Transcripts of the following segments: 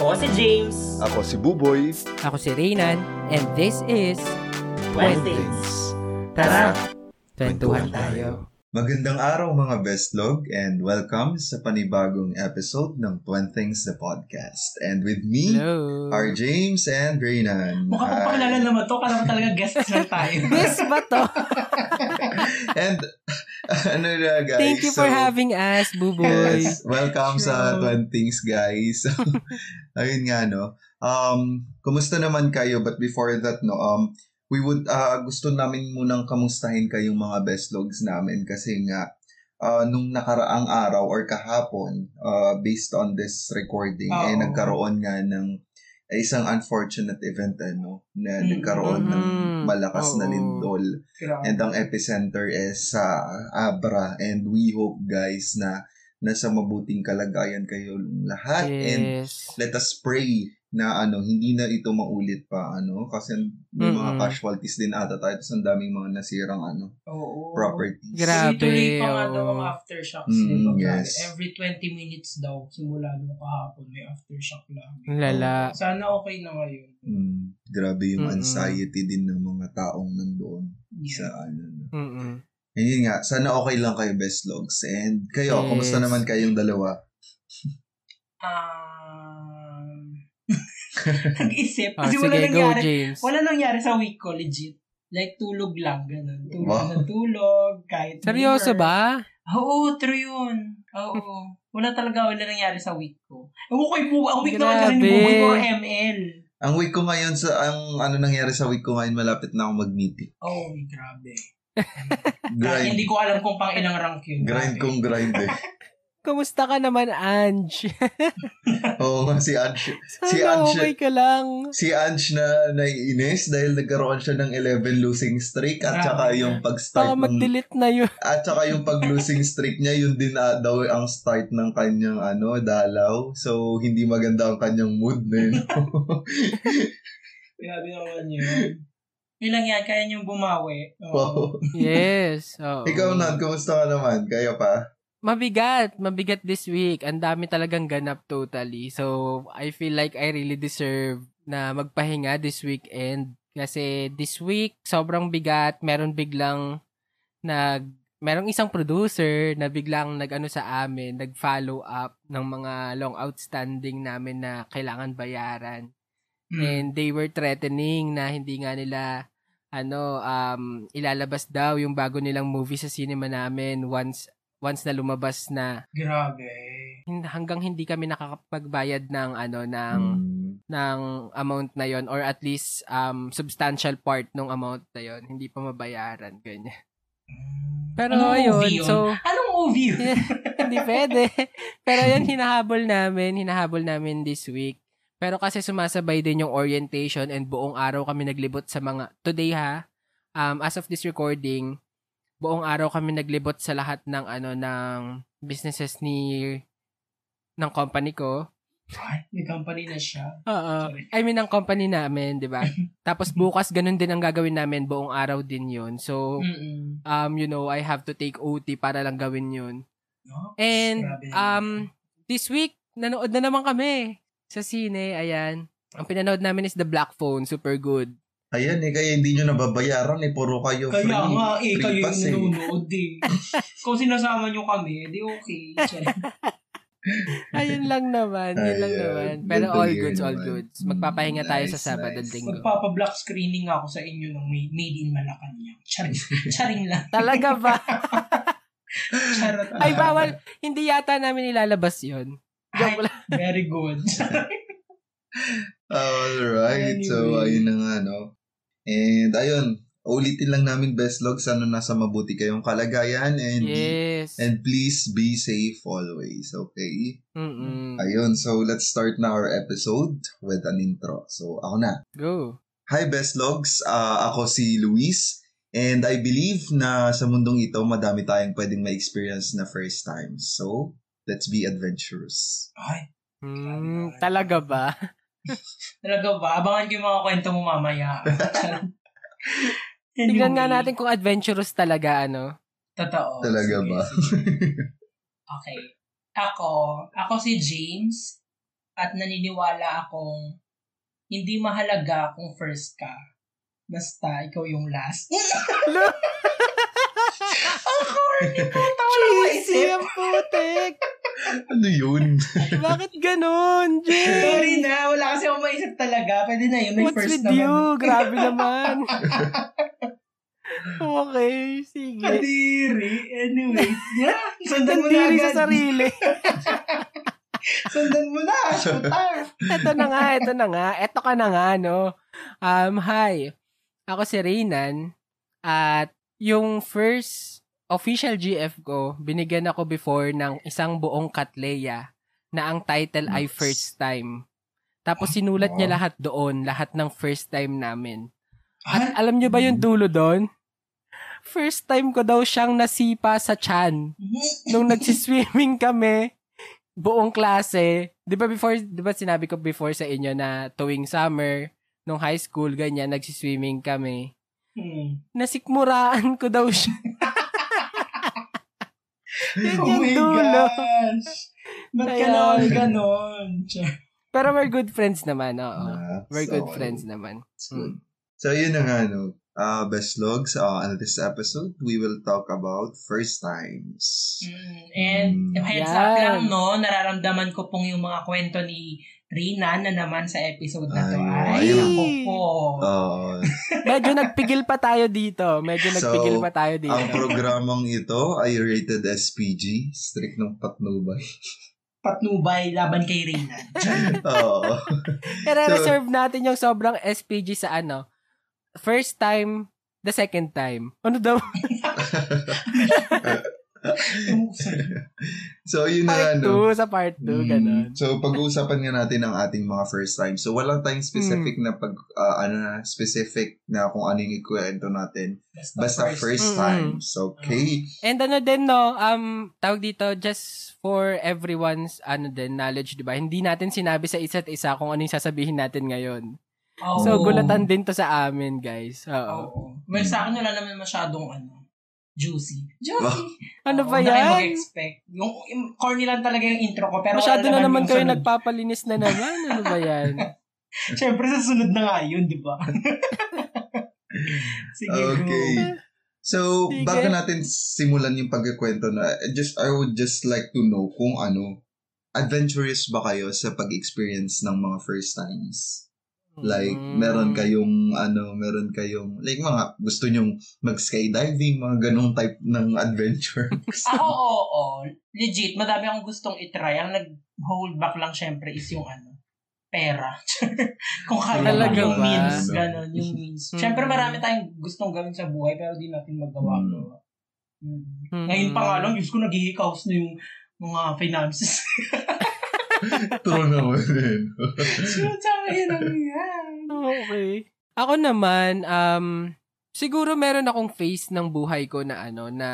Ako si James. Ako si Buboy. Ako si Reynan, and this is Things. Tara! Twentuhan tayo. Magandang araw mga bestlog and welcome sa panibagong episode ng Twin Things the Podcast. And with me Hello. are James and Reynan. Mukha pang Hi. pakilala naman to. Kala talaga guests lang tayo. Yes ba to? and ano na guys? Thank you for so, having us, Buboy. Yes, welcome sa. Twin Things guys. So, ayun nga no. Um, kumusta naman kayo? But before that no, um, we would uh, gusto namin munang kamustahin kayong mga bestlogs namin kasi nga uh, nung nakaraang araw or kahapon uh, based on this recording eh Oo. nagkaroon nga ng eh, isang unfortunate event ano na Mm. nagkaroon ng Mhm. malakas na Oo. lindol Grabe. and ang epicenter is sa Abra and we hope guys na nasa mabuting kalagayan kayo lahat and Yes. let us pray na ano hindi na ito maulit pa ano kasi may mga Mm-mm. casualties din ata tayo tapos ang daming mga nasirang ano Oo. properties Grabe. Tuloy-tuloy pa nga daw ang aftershocks. Mm, di ba? Grabe. yes. Every 20 minutes daw, simula nung kahapon, may aftershock lang. Lala. Sana okay na ngayon. mm, grabe yung Mm-mm. anxiety din ng mga taong nandoon sa Yeah. ano no. Mm-mm. And yun nga sana okay lang kayo best logs and kayo Yes. kumusta naman kayong dalawa Um, nag-isip. Ah, Kasi wala sige, go, nangyari. James. Wala nangyari sa week ko, legit. Like, tulog lang, ganun. Tulog Wow. na tulog, kahit Seryoso never. ba? Oo, true yun. Oo. Wala talaga wala nangyari sa week ko. Ewan ko yung bu- ang week naman kasi ni Grabe. Buboy ko ML. ang week ko ngayon sa ang ano nangyari sa week ko ngayon malapit na ako mag-meeting Oh, grabe. Grind hindi ko alam kung pang ilang rank yun. grind Grabe. kong grind eh Kumusta ka naman, Ange? Oo nga, si Ange. Si Sana Ange, okay ka lang. si Ange na naiinis dahil nagkaroon siya ng 11 losing streak at saka yung Baka pag-start ng, mag-delete na yun. at saka yung pag-losing streak niya, yun din na daw ang start ng kanyang ano, dalaw. So, hindi maganda ang kanyang mood na yun. Grabe naman yun. Ilang yan, kaya niyong bumawi. Oo. wow. Yes. Oo. Ikaw, Nan, kumusta ka naman? Kaya pa? Mabigat. Mabigat this week. Ang dami talagang ganap totally. So, I feel like I really deserve na magpahinga this weekend. Kasi this week, sobrang bigat. Meron biglang nag... Merong isang producer na biglang nag-ano sa amin, nag-follow up ng mga long outstanding namin na kailangan bayaran. Hmm. And they were threatening na hindi nga nila ano um ilalabas daw yung bago nilang movie sa cinema namin once once na lumabas na Grabe. hanggang hindi kami nakakapagbayad ng ano ng Hmm. ng amount na yon or at least um substantial part ng amount na yon hindi pa mabayaran ganyan. Pero Anong ayun, yun? so Anong movie yun? hindi pwede. Pero yan, hinahabol namin. Hinahabol namin this week. Pero kasi sumasabay din yung orientation and buong araw kami naglibot sa mga... Today ha, um, as of this recording, buong araw kami naglibot sa lahat ng ano ng businesses ni ng company ko. Ay, may company na siya. Oo. Sorry. I mean, ng company namin, di ba? Tapos bukas, ganun din ang gagawin namin. Buong araw din yun. So, Mm-mm. um, you know, I have to take OT para lang gawin yun. No? And Grabe um this week nanood na naman kami sa sine, ayan. Ang pinanood namin is The Black Phone, super good. Ayan eh, kaya hindi nyo nababayaran eh. Puro kayo Kaya free. nga, eh, free kayo pass yung eh. nanonood eh. Kung sinasama nyo kami, di okay. Ayun lang naman, yun lang Ayun. naman. Pero Good all goods, all naman. goods. Magpapahinga tayo sa Nice, Sabado nice. at Linggo. Magpapa-block screening ako sa inyo ng made, in Malacanang. Charing, charing lang. Talaga ba? Charot. Ay, bawal. Hindi yata namin ilalabas yun. Ay, lang. very good. Alright. So, Anyway. ayun na nga, no? And, ayun. ulitin lang namin best log. Sana nasa mabuti kayong kalagayan and Yes. and please be safe always, okay? Mm-mm. Ayun, so let's start na our episode with an intro. So, ako na. Go. Hi Best Logs, Ah, ako si Luis and I believe na sa mundong ito madami tayong pwedeng ma-experience na first time. So, let's be adventurous. Ay, Hmm, talaga ba? talaga ba? Abangan ko yung mga kwento mo mamaya. Tingnan nga Anyway, natin kung adventurous talaga, ano. Totoo. Talaga Sige, ba? sige. Okay. Ako, ako si James at naniniwala akong hindi mahalaga kung first ka. Basta ikaw yung last. Ang corny lang Cheesy ang putik! Ano yun? Bakit ganun, Jay? Sorry na. Wala kasi akong maisip talaga. Pwede na yun. May What's first with naman. you? Grabe naman. okay, sige. Kadiri. Anyway. Yeah. Sundan mo na agad. sa sarili. Sundan mo na. Shooter. ito na nga, ito na nga. Ito ka na nga, no? Um, hi. Ako si Reynan. At yung first official GF ko, binigyan ako before ng isang buong Katleya na ang title ay Nice. First Time. Tapos sinulat niya lahat doon, lahat ng first time namin. At alam niyo ba yung dulo doon? First time ko daw siyang nasipa sa chan nung nagsiswimming kami, buong klase, di ba before, di ba sinabi ko before sa inyo na tuwing summer, nung high school, ganyan, nagsiswimming kami. Hmm. Nasikmuraan ko daw siya. Yun Oh yung my dulo. gosh. Ba't ka naman ganon? Pero we're good friends naman, oo. Ah, We're so, good friends naman. It's good. So, yun na nga, no? Uh, best logs, uh, on this episode, we will talk about first times. Mm, and Mm. heads Yan. up lang, no? Nararamdaman ko pong yung mga kwento ni Rina na naman sa episode na to. Ay, Ay, ay. ako po. Uh, Medyo nagpigil pa tayo dito. Medyo So, nagpigil pa tayo dito. ang programang ito ay rated SPG, strict ng patnubay. Patnubay laban kay Rina. Oo. I-reserve natin yung sobrang SPG sa ano. First time, the second time. Ano daw? So, yun na, Part no? 2 sa part 2, Mm, ganon. So, pag-uusapan nga natin ang ating mga first time. So, walang tayong specific Mm. na pag, ah, ano na, specific na kung ano yung ikwento natin. Basta first, Mm-mm. times. Okay. And ano din, no, um, tawag dito, just for everyone's, ano din, knowledge, di ba? Hindi natin sinabi sa isa't isa kung ano yung sasabihin natin ngayon. Oo. So, gulatan din to sa amin, guys. Oo. Oo. Well, sa akin wala naman masyadong ano, juicy. Juicy. Ano Oo, ba huwag na kayo yan? mag-expect. Yung, yung corny lang talaga yung intro ko, pero Masyado na naman kayo sunod. nagpapalinis na naman. Ano ba yan? Siyempre, sa sunod na nga yun, di ba? Sige, Okay. go. So, Sige. bago natin simulan yung pagkikwento na, just, I would just like to know kung ano, adventurous ba kayo sa pag-experience ng mga first times? Like, Mm. meron kayong, ano, meron kayong, like, mga gusto nyong mag-skydiving, mga ganong type ng adventure. Ah, oo, oo, oo. Legit, madami akong gustong itry. Ang nag-hold back lang syempre is yung ano, pera. Kung kaya lang yung ba? means, gano'n, yung means. Mm. Syempre marami tayong gustong gawin sa buhay pero di natin magawa. Mm. gawa. Mm. Mm. Ngayon pa nga lang, Diyos ko, naghihikaos na yung mga finances. True naman din. Shoot, sabi yun ang yan. Okay. Ako naman, um, siguro meron akong phase ng buhay ko na ano, na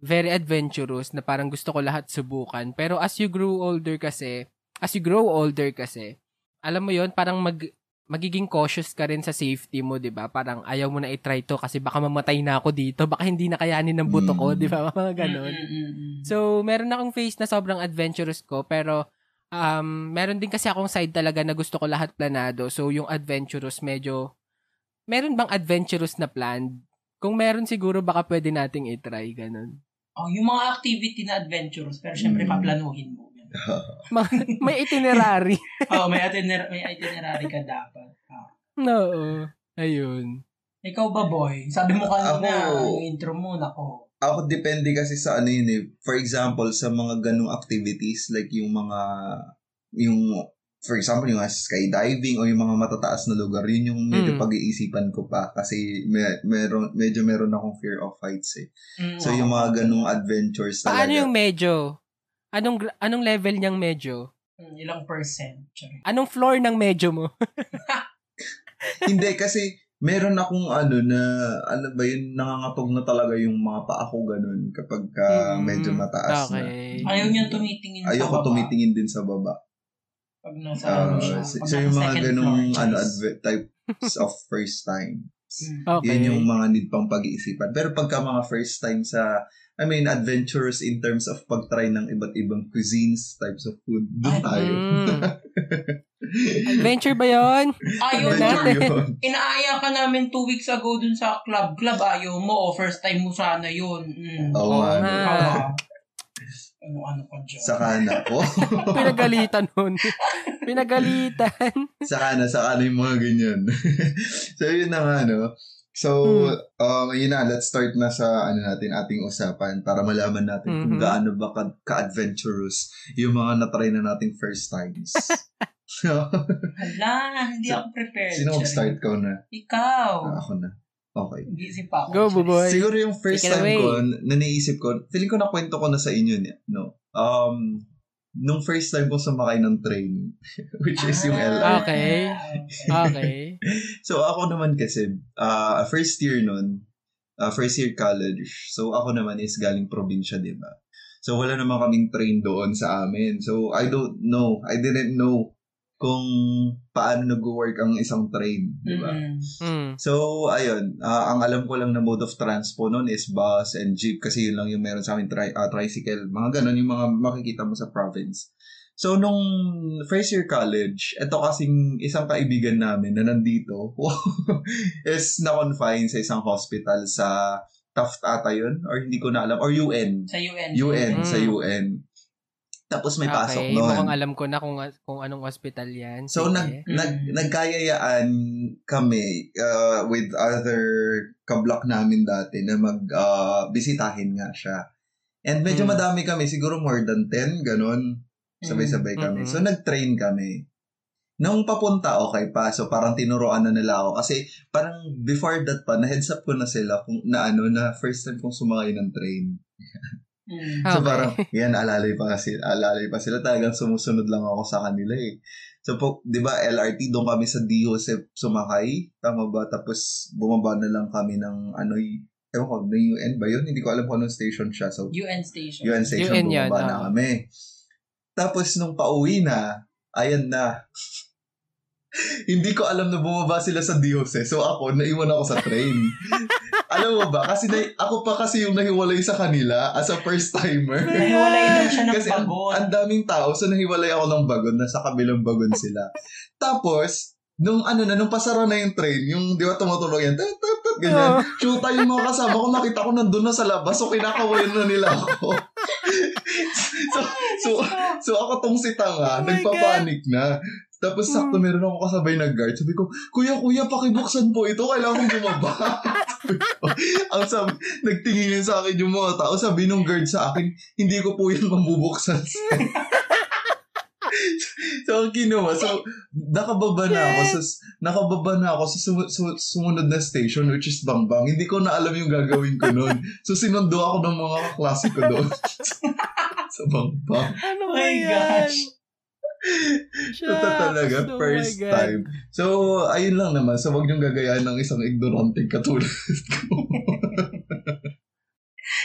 very adventurous, na parang gusto ko lahat subukan. Pero as you grow older kasi, as you grow older kasi, alam mo yon parang mag, magiging cautious ka rin sa safety mo, 'di ba? Parang ayaw mo na i-try to kasi baka mamatay na ako dito, baka hindi na kayanin ng buto ko. 'di ba? Mga ganun. Mm, mm, mm. So, meron akong phase na sobrang adventurous ko, pero um, meron din kasi akong side talaga na gusto ko lahat planado. So, yung adventurous medyo, meron bang adventurous na plan? Kung meron siguro, baka pwede nating itry, ganun. Oh, yung mga activity na adventurous, pero syempre Mm. paplanuhin mo. May itinerary. oh, may, itiner- may itinerary ka dapat. Ah. Oo. Ayun. Ikaw ba, boy? Sabi mo kanina, Ako- yung intro mo, nako. Ako depende kasi sa ano yun eh. For example, sa mga ganong activities, like yung mga, yung for example, yung skydiving o yung mga matataas na lugar, yun yung medyo Mm. pag-iisipan ko pa kasi me- meron, medyo meron akong fear of heights eh. Mm. So, yung mga ganong adventures talaga. Paano yung medyo? Anong anong level niyang medyo? Mm, ilang percent. Anong floor ng medyo mo? Hindi, kasi meron akong ano na, ano ba yun, nangangatog na talaga yung mga paa ko ganun kapag ka Mm, medyo mataas na. okay. Ayaw niyang tumitingin sa Ayoko baba. tumitingin din sa baba. Pag nasa ano siya. so, Pag so yung mga floor, ano, adve- types of first time. Mm. Okay. Yun yung mga need pang pag-iisipan. Pero pagka mga first time sa, I mean, adventurous in terms of pag-try ng iba't ibang cuisines, types of food, doon Ay, tayo. Mm. Adventure ba yon? Ayaw Adventure na. yun. Inaaya ka namin two weeks ago dun sa club. Club ayaw mo. Oh, first time mo sana yun. Mm. Oo Oo nga. nga. no. Ah. Ano-ano ka dyan. Saka na po. Pinagalitan nun. Pinagalitan. saka na, saka na yung mga ganyan. so, yun na nga, no? So, Hmm. um, yun na, let's start na sa ano natin, ating usapan para malaman natin kung Mhm. gaano ba ka- ka-adventurous yung mga natry na nating first times. so, Hala, hindi ako prepared. sino mag-start ko na? Ikaw. Ah, ako na. Okay. Nag-iisip pa ako. Go. Buboy. Siguro yung first Take time away. ko, na naisip ko, feeling ko na kwento ko na sa inyo, no? Um, nung first time ko sumakay ng train, which is yung Ah, LRT. Okay. Okay. So ako naman kasi, uh, first year nun, uh, first year college, so ako naman is galing probinsya, di ba? So wala naman kaming train doon sa amin. So I don't know, I didn't know kung paano nag-work ang isang train, di ba? Mm-mm. Mm. So, ayun, ah, ang alam ko lang na mode of transpo noon is bus and jeep kasi yun lang yung meron sa amin, tri- ah, tricycle, mga ganun yung mga makikita mo sa province. So, nung first year college, ito kasing isang kaibigan namin na nandito is na-confine sa isang hospital sa Taft ata yun, or hindi ko na alam, or UN. Sa UN. UN, Mm. sa UN. Tapos may pasok okay. noon. Mukhang alam ko na kung, kung anong hospital yan. So, Sige. nag, Mm. nag, nagkayayaan kami uh, with other kablak namin dati na mag-bisitahin nga siya. And medyo Mm. madami kami, siguro more than 10, ganun. Sabay-sabay Mm. kami. Mm-mm. So, nag-train kami. Nung papunta, okay pa. So, parang tinuruan na nila ako. Kasi, parang before that pa, na-heads up ko na sila kung, na ano, na first time kong sumakay ng train. Mm. So Okay. parang, yan, alalay pa kasi, alalay pa sila. Talagang sumusunod lang ako sa kanila eh. So po, di ba, LRT, doon kami sa D. Jose sumakay. Tama ba? Tapos, bumaba na lang kami ng, ano, y- ewan ko, na UN ba yun? Hindi ko alam kung anong station siya. So, UN station. UN station, UN yan, bumaba na ah. kami. Tapos, nung pauwi na, ayan na. Hindi ko alam na bumaba sila sa D. Jose. So ako, naiwan ako sa train. alam mo ba? Kasi na, ako pa kasi yung nahiwalay sa kanila as a first timer. Nahiwalay lang siya ng Kasi ang, bagon. ang daming tao, so nahiwalay ako ng bagon, nasa kabilang bagon sila. Tapos, nung ano na, nung pasara na yung train, yung, di ba, tumutulog yan, tat, tat, tat, ganyan. Oh. Shoota yung mga kasama ko, nakita ko nandun na sa labas, so kinakawayan na nila ako. so, so, so ako tong si Tanga, Oh nagpapanik na. Tapos sakto Hmm. meron ako kasabay na guard. Sabi ko, Kuya, kuya, pakibuksan po ito. Kailangan kong bumaba. ang sabi, nagtingin sa akin yung mga tao. Sabi nung guard sa akin, hindi ko po yan mabubuksan. so, ang ginawa, so, nakababa na ako sa, nakababa na ako sa sumu- su- sumunod na station, which is Bangbang. Hindi ko na alam yung gagawin ko noon. So, sinundo ako ng mga kaklase ko doon. sa Bangbang. Ano Oh my yan? gosh. Ito talaga, oh first time. So, ayun lang naman. So, wag niyong gagayahin ng isang ignorante katulad ko.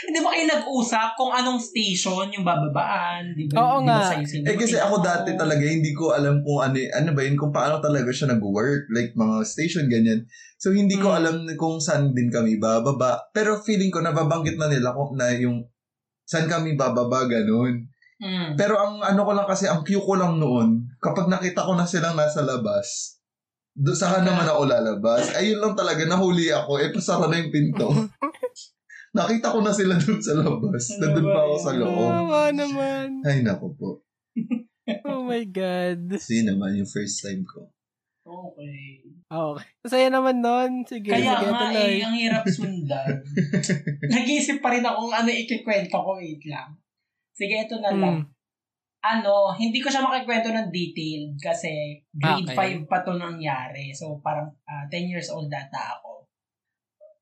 Hindi ba kayo nag-usap kung anong station yung bababaan? Di ba? Oo Di ba nga. sinabi eh, kasi ako dati talaga, hindi ko alam kung ano, ano ba yun, kung paano talaga siya nag-work. Like, mga station, ganyan. So, hindi ko Hmm. alam kung saan din kami bababa. Pero feeling ko, nababanggit na nila kung na yung saan kami bababa, ganun. Mm. Pero ang ano ko lang kasi, ang cue ko lang noon, kapag nakita ko na silang nasa labas, do saka naman ako lalabas. Ayun lang talaga, nahuli ako, eh pasara na yung pinto. nakita ko na sila dun sa labas. Ano Nandun ba pa ako sa loob. Kawawa naman. Ay, nako po. Oh my God. Kasi yun naman yung first time ko. Okay. Okay. Masaya naman nun. Sige, Kaya sige, nga tuloy. eh, ang hirap sundan. Nag-iisip pa rin ako kung ano ikikwento ko. Wait lang. Sige, ito na lang. Mm. ano, hindi ko siya makikwento ng detailed kasi grade Okay. 5 pa to nangyari. So, parang ah, 10 years old data ako.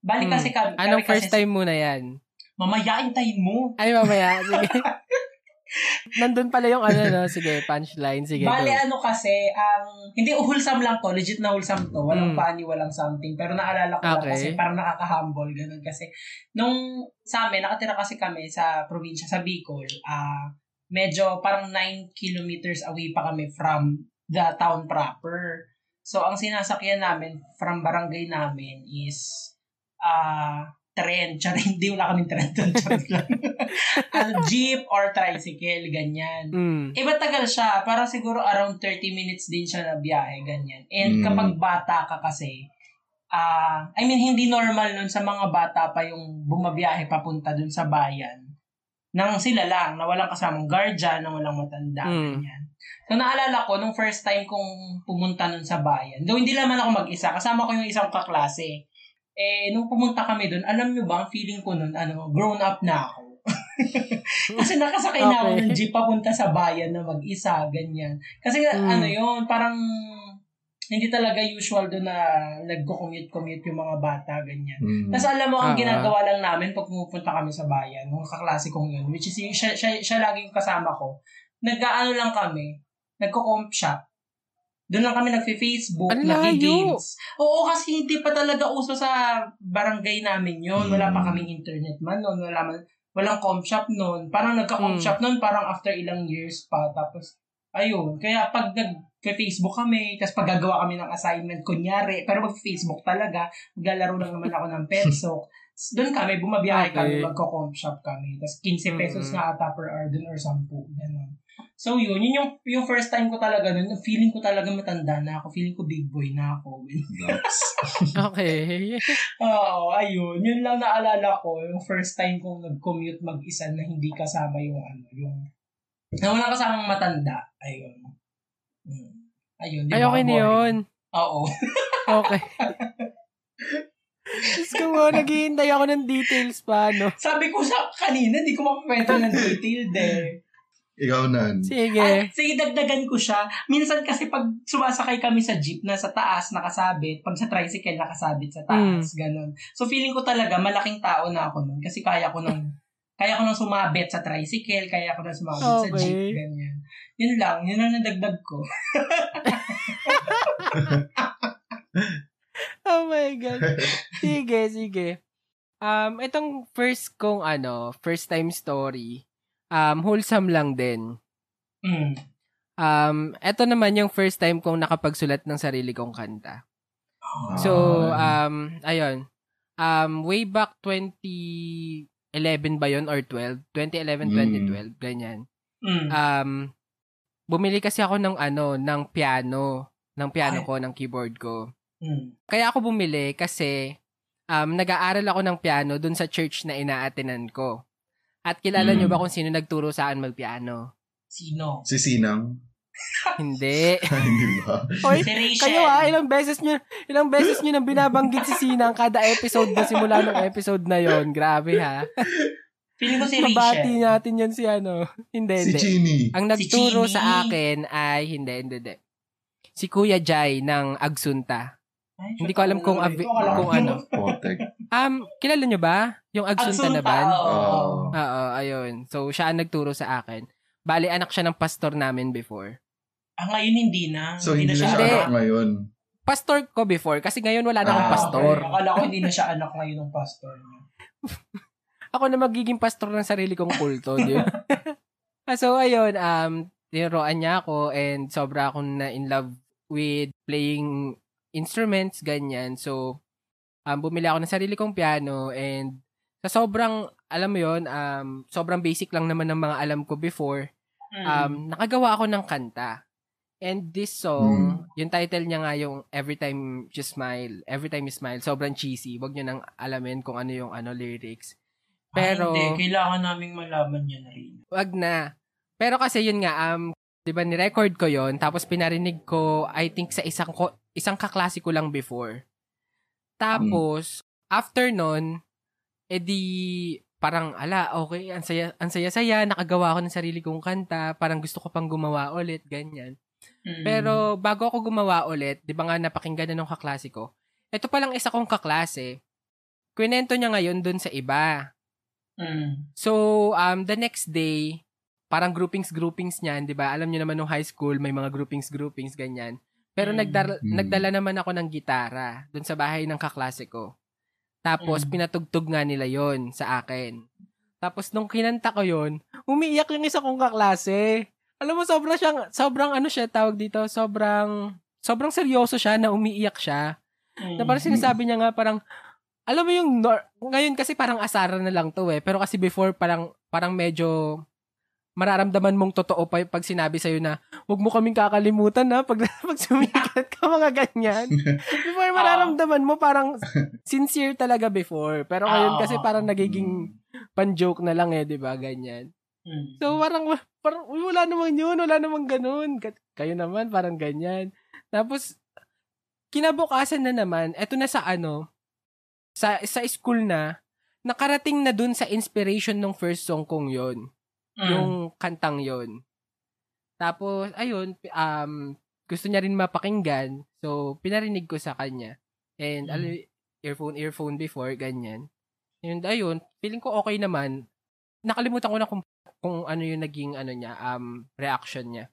Bali Hmm. kasi kami, Anong kami first kasi, time muna yan? Mamaya, intayin mo. Ay, mamaya. Sige. Nandun pala yung ano, no? Sige, punchline. Sige, Bali, go. ano kasi, ang hindi wholesome lang to, legit na wholesome to, walang Mm. funny, walang something, pero naalala ko Okay. kasi parang nakaka-humble, ganun kasi. Nung sa amin, nakatira kasi kami sa probinsya, sa Bicol, ah medyo parang 9 kilometers away pa kami from the town proper. So, ang sinasakyan namin from barangay namin is ah tren. Tsara, hindi wala kaming tren doon. Charot lang. Ano, jeep or tricycle, ganyan. Mm. Eh, matagal siya. Parang siguro around 30 minutes din siya na biyahe, ganyan. And Mm. kapag bata ka kasi, ah I mean, hindi normal nun sa mga bata pa yung bumabiyahe papunta dun sa bayan. Nang sila lang, na walang kasamang guardian, na walang matanda, Mm. ganyan. So, naalala ko, nung first time kong pumunta nun sa bayan, though hindi naman ako mag-isa, kasama ko yung isang kaklase. Eh, nung pumunta kami dun, alam nyo ba, ang feeling ko nun, ano, grown up na ako. Kasi nakasakay na ako Okay. ng jeep papunta sa bayan na mag-isa, ganyan. Kasi nga, Mm. ano yun, parang hindi talaga usual doon na nagko-commute-commute yung mga bata, ganyan. Mm. Tapos alam mo, ang Ah. ginagawa lang namin pag pumupunta kami sa bayan, nung kaklase kong yun, which is yung, siya, siya, siya laging kasama ko, nag-ano lang kami, nagko-comp shop. Doon lang kami nagfi-Facebook, nag-games. Oo, kasi hindi pa talaga uso sa barangay namin yun. Wala pa Mm. kaming internet man noon. Wala man, walang comp shop noon. Parang nagka-comp Mm. shop noon, parang after ilang years pa. Tapos, ayun. Kaya pag nag-Facebook kami, tapos pag gagawa kami ng assignment, kunyari, pero mag-Facebook talaga, maglalaro lang naman ako ng Petsok. Doon kami, bumabiyahe kami, Okay. magko-comp shop kami. Tapos 15 pesos Mm. na ata per hour dun or 10. Ganun. So yun, yun yung, yung first time ko talaga nun, feeling ko talaga matanda na ako, feeling ko big boy na ako. Okay. Oo, ayun. Yun lang naalala ko, yung first time kong nag-commute mag-isa na hindi kasama yung ano, yung, na walang kasamang matanda. Ayun. Mm. Ayun, di Ay, okay na yun. Oo. Okay. Diyos ko mo, naghihintay ako ng details pa, no? Sabi ko sa kanina, di ko mapakwento ng detailed eh. Ikaw nan. Sige. At sige, dagdagan ko siya. Minsan kasi pag sumasakay kami sa jeep na sa taas nakasabit, pag sa tricycle nakasabit sa taas, ganun. So feeling ko talaga malaking tao na ako nun kasi kaya ko nang kaya ko nang sumabit sa tricycle, kaya ko nang sumabit sa Okay. jeep, ganyan. Yun lang, yun ang nadagdag ko. Oh my God. Sige, sige. Um, itong first kong ano, first time story, um, wholesome lang din. Mm. Um, ito naman yung first time kong nakapagsulat ng sarili kong kanta. So, Ah. um, ayun. Um, way back 2011 ba yon or 12? 2011, Mm. 2012, ganyan. Mm. Um, bumili kasi ako ng ano, ng piano, ng piano Ay. ko, ng keyboard ko. Mm. Kaya ako bumili kasi um, nag-aaral ako ng piano dun sa church na inaatenan ko. At kilala Mm. nyo ba kung sino nagturo sa akin magpiano? Sino? Si Sinang. Hindi. Hindi ba? Hoy, Si kayo ah, ilang beses nyo, ilang beses nyo nang binabanggit si Sinang kada episode na simula ng episode na yon Grabe ha. Feeling ko si Mabati Rachel. natin yan si ano. Hindi, Si hindi. Chini. Ang nagturo Si sa akin ay, hindi, hindi, hindi. Si Kuya Jai ng Agsunta. Ay, Hindi ko alam kung ko kung ano. Um, kilala nyo ba? Yung Agsunta na Agsunta, band? oo. Oo, ayun. So, siya ang nagturo sa akin. Bali, anak siya ng pastor namin before. Ah, ngayon hindi na. So, hindi na siya Hindi. anak ngayon. Pastor ko before, kasi ngayon wala na akong Ah, pastor. Okay. Akala ko hindi na siya anak ngayon ng pastor niya. Ako na magiging pastor ng sarili kong kulto, di ba? Ah, so, ayun, um, tinuruan niya ako and sobra akong na in love with playing instruments, ganyan. So, um, bumili ako ng sarili kong piano and sa sobrang, alam mo yon um, sobrang basic lang naman ng mga alam ko before, Mm. um, nakagawa ako ng kanta. And this song, yung title niya nga yung Every Time You Smile, Every Time You Smile, sobrang cheesy. Wag niyo nang alamin kung ano yung ano lyrics. Pero, Ay, hindi. Kailangan naming malaman yan rin. wag na. Pero kasi yun nga, um, 'di ba ni-record ko 'yon tapos pinarinig ko I think sa isang ko, isang kaklase ko lang before. Tapos after nun, edi parang, ala, okay, ang saya, ang saya-saya, nakagawa ako ng sarili kong kanta, parang gusto ko pang gumawa ulit, ganyan. Mm. Pero bago ako gumawa ulit, di ba nga napakinggan na nung kaklase ko, ito palang isa kong kaklase, kwento niya ngayon dun sa iba. Mm. So, um, the next day, parang groupings-groupings niyan, di ba? Alam niyo naman nung high school, may mga groupings-groupings, ganyan. Pero Mm. nagdala, Mm. nagdala naman ako ng gitara dun sa bahay ng kaklase ko. Tapos, Mm. pinatugtog nga nila yon sa akin. Tapos, nung kinanta ko yon umiiyak yung isa kong kaklase. Alam mo, sobrang siyang, sobrang ano siya, tawag dito, sobrang, sobrang seryoso siya na umiiyak siya. Mm. Na parang sinasabi niya nga parang, alam mo yung, nor- ngayon kasi parang asara na lang to eh. Pero kasi before parang, parang medyo, mararamdaman mong totoo pa yung pag sinabi sa'yo na, huwag mo kaming kakalimutan na pag, pag sumikat ka, mga ganyan. Before mararamdaman mo parang sincere talaga before. Pero ngayon kasi parang nagiging pan-joke na lang eh, di ba? Ganyan. Mm. So parang, parang uy, wala namang yun, wala namang ganun. Ka- Kayo naman, parang ganyan. Tapos, kinabukasan na naman, eto na sa ano, sa, sa school na, nakarating na dun sa inspiration ng first song kong yon Mm. yung kantang yon Tapos, ayun, um, gusto niya rin mapakinggan. So, pinarinig ko sa kanya. And, Mm. alam, earphone, earphone before, ganyan. And, ayun, feeling ko okay naman. Nakalimutan ko na kung, kung ano yung naging, ano niya, um, reaction niya.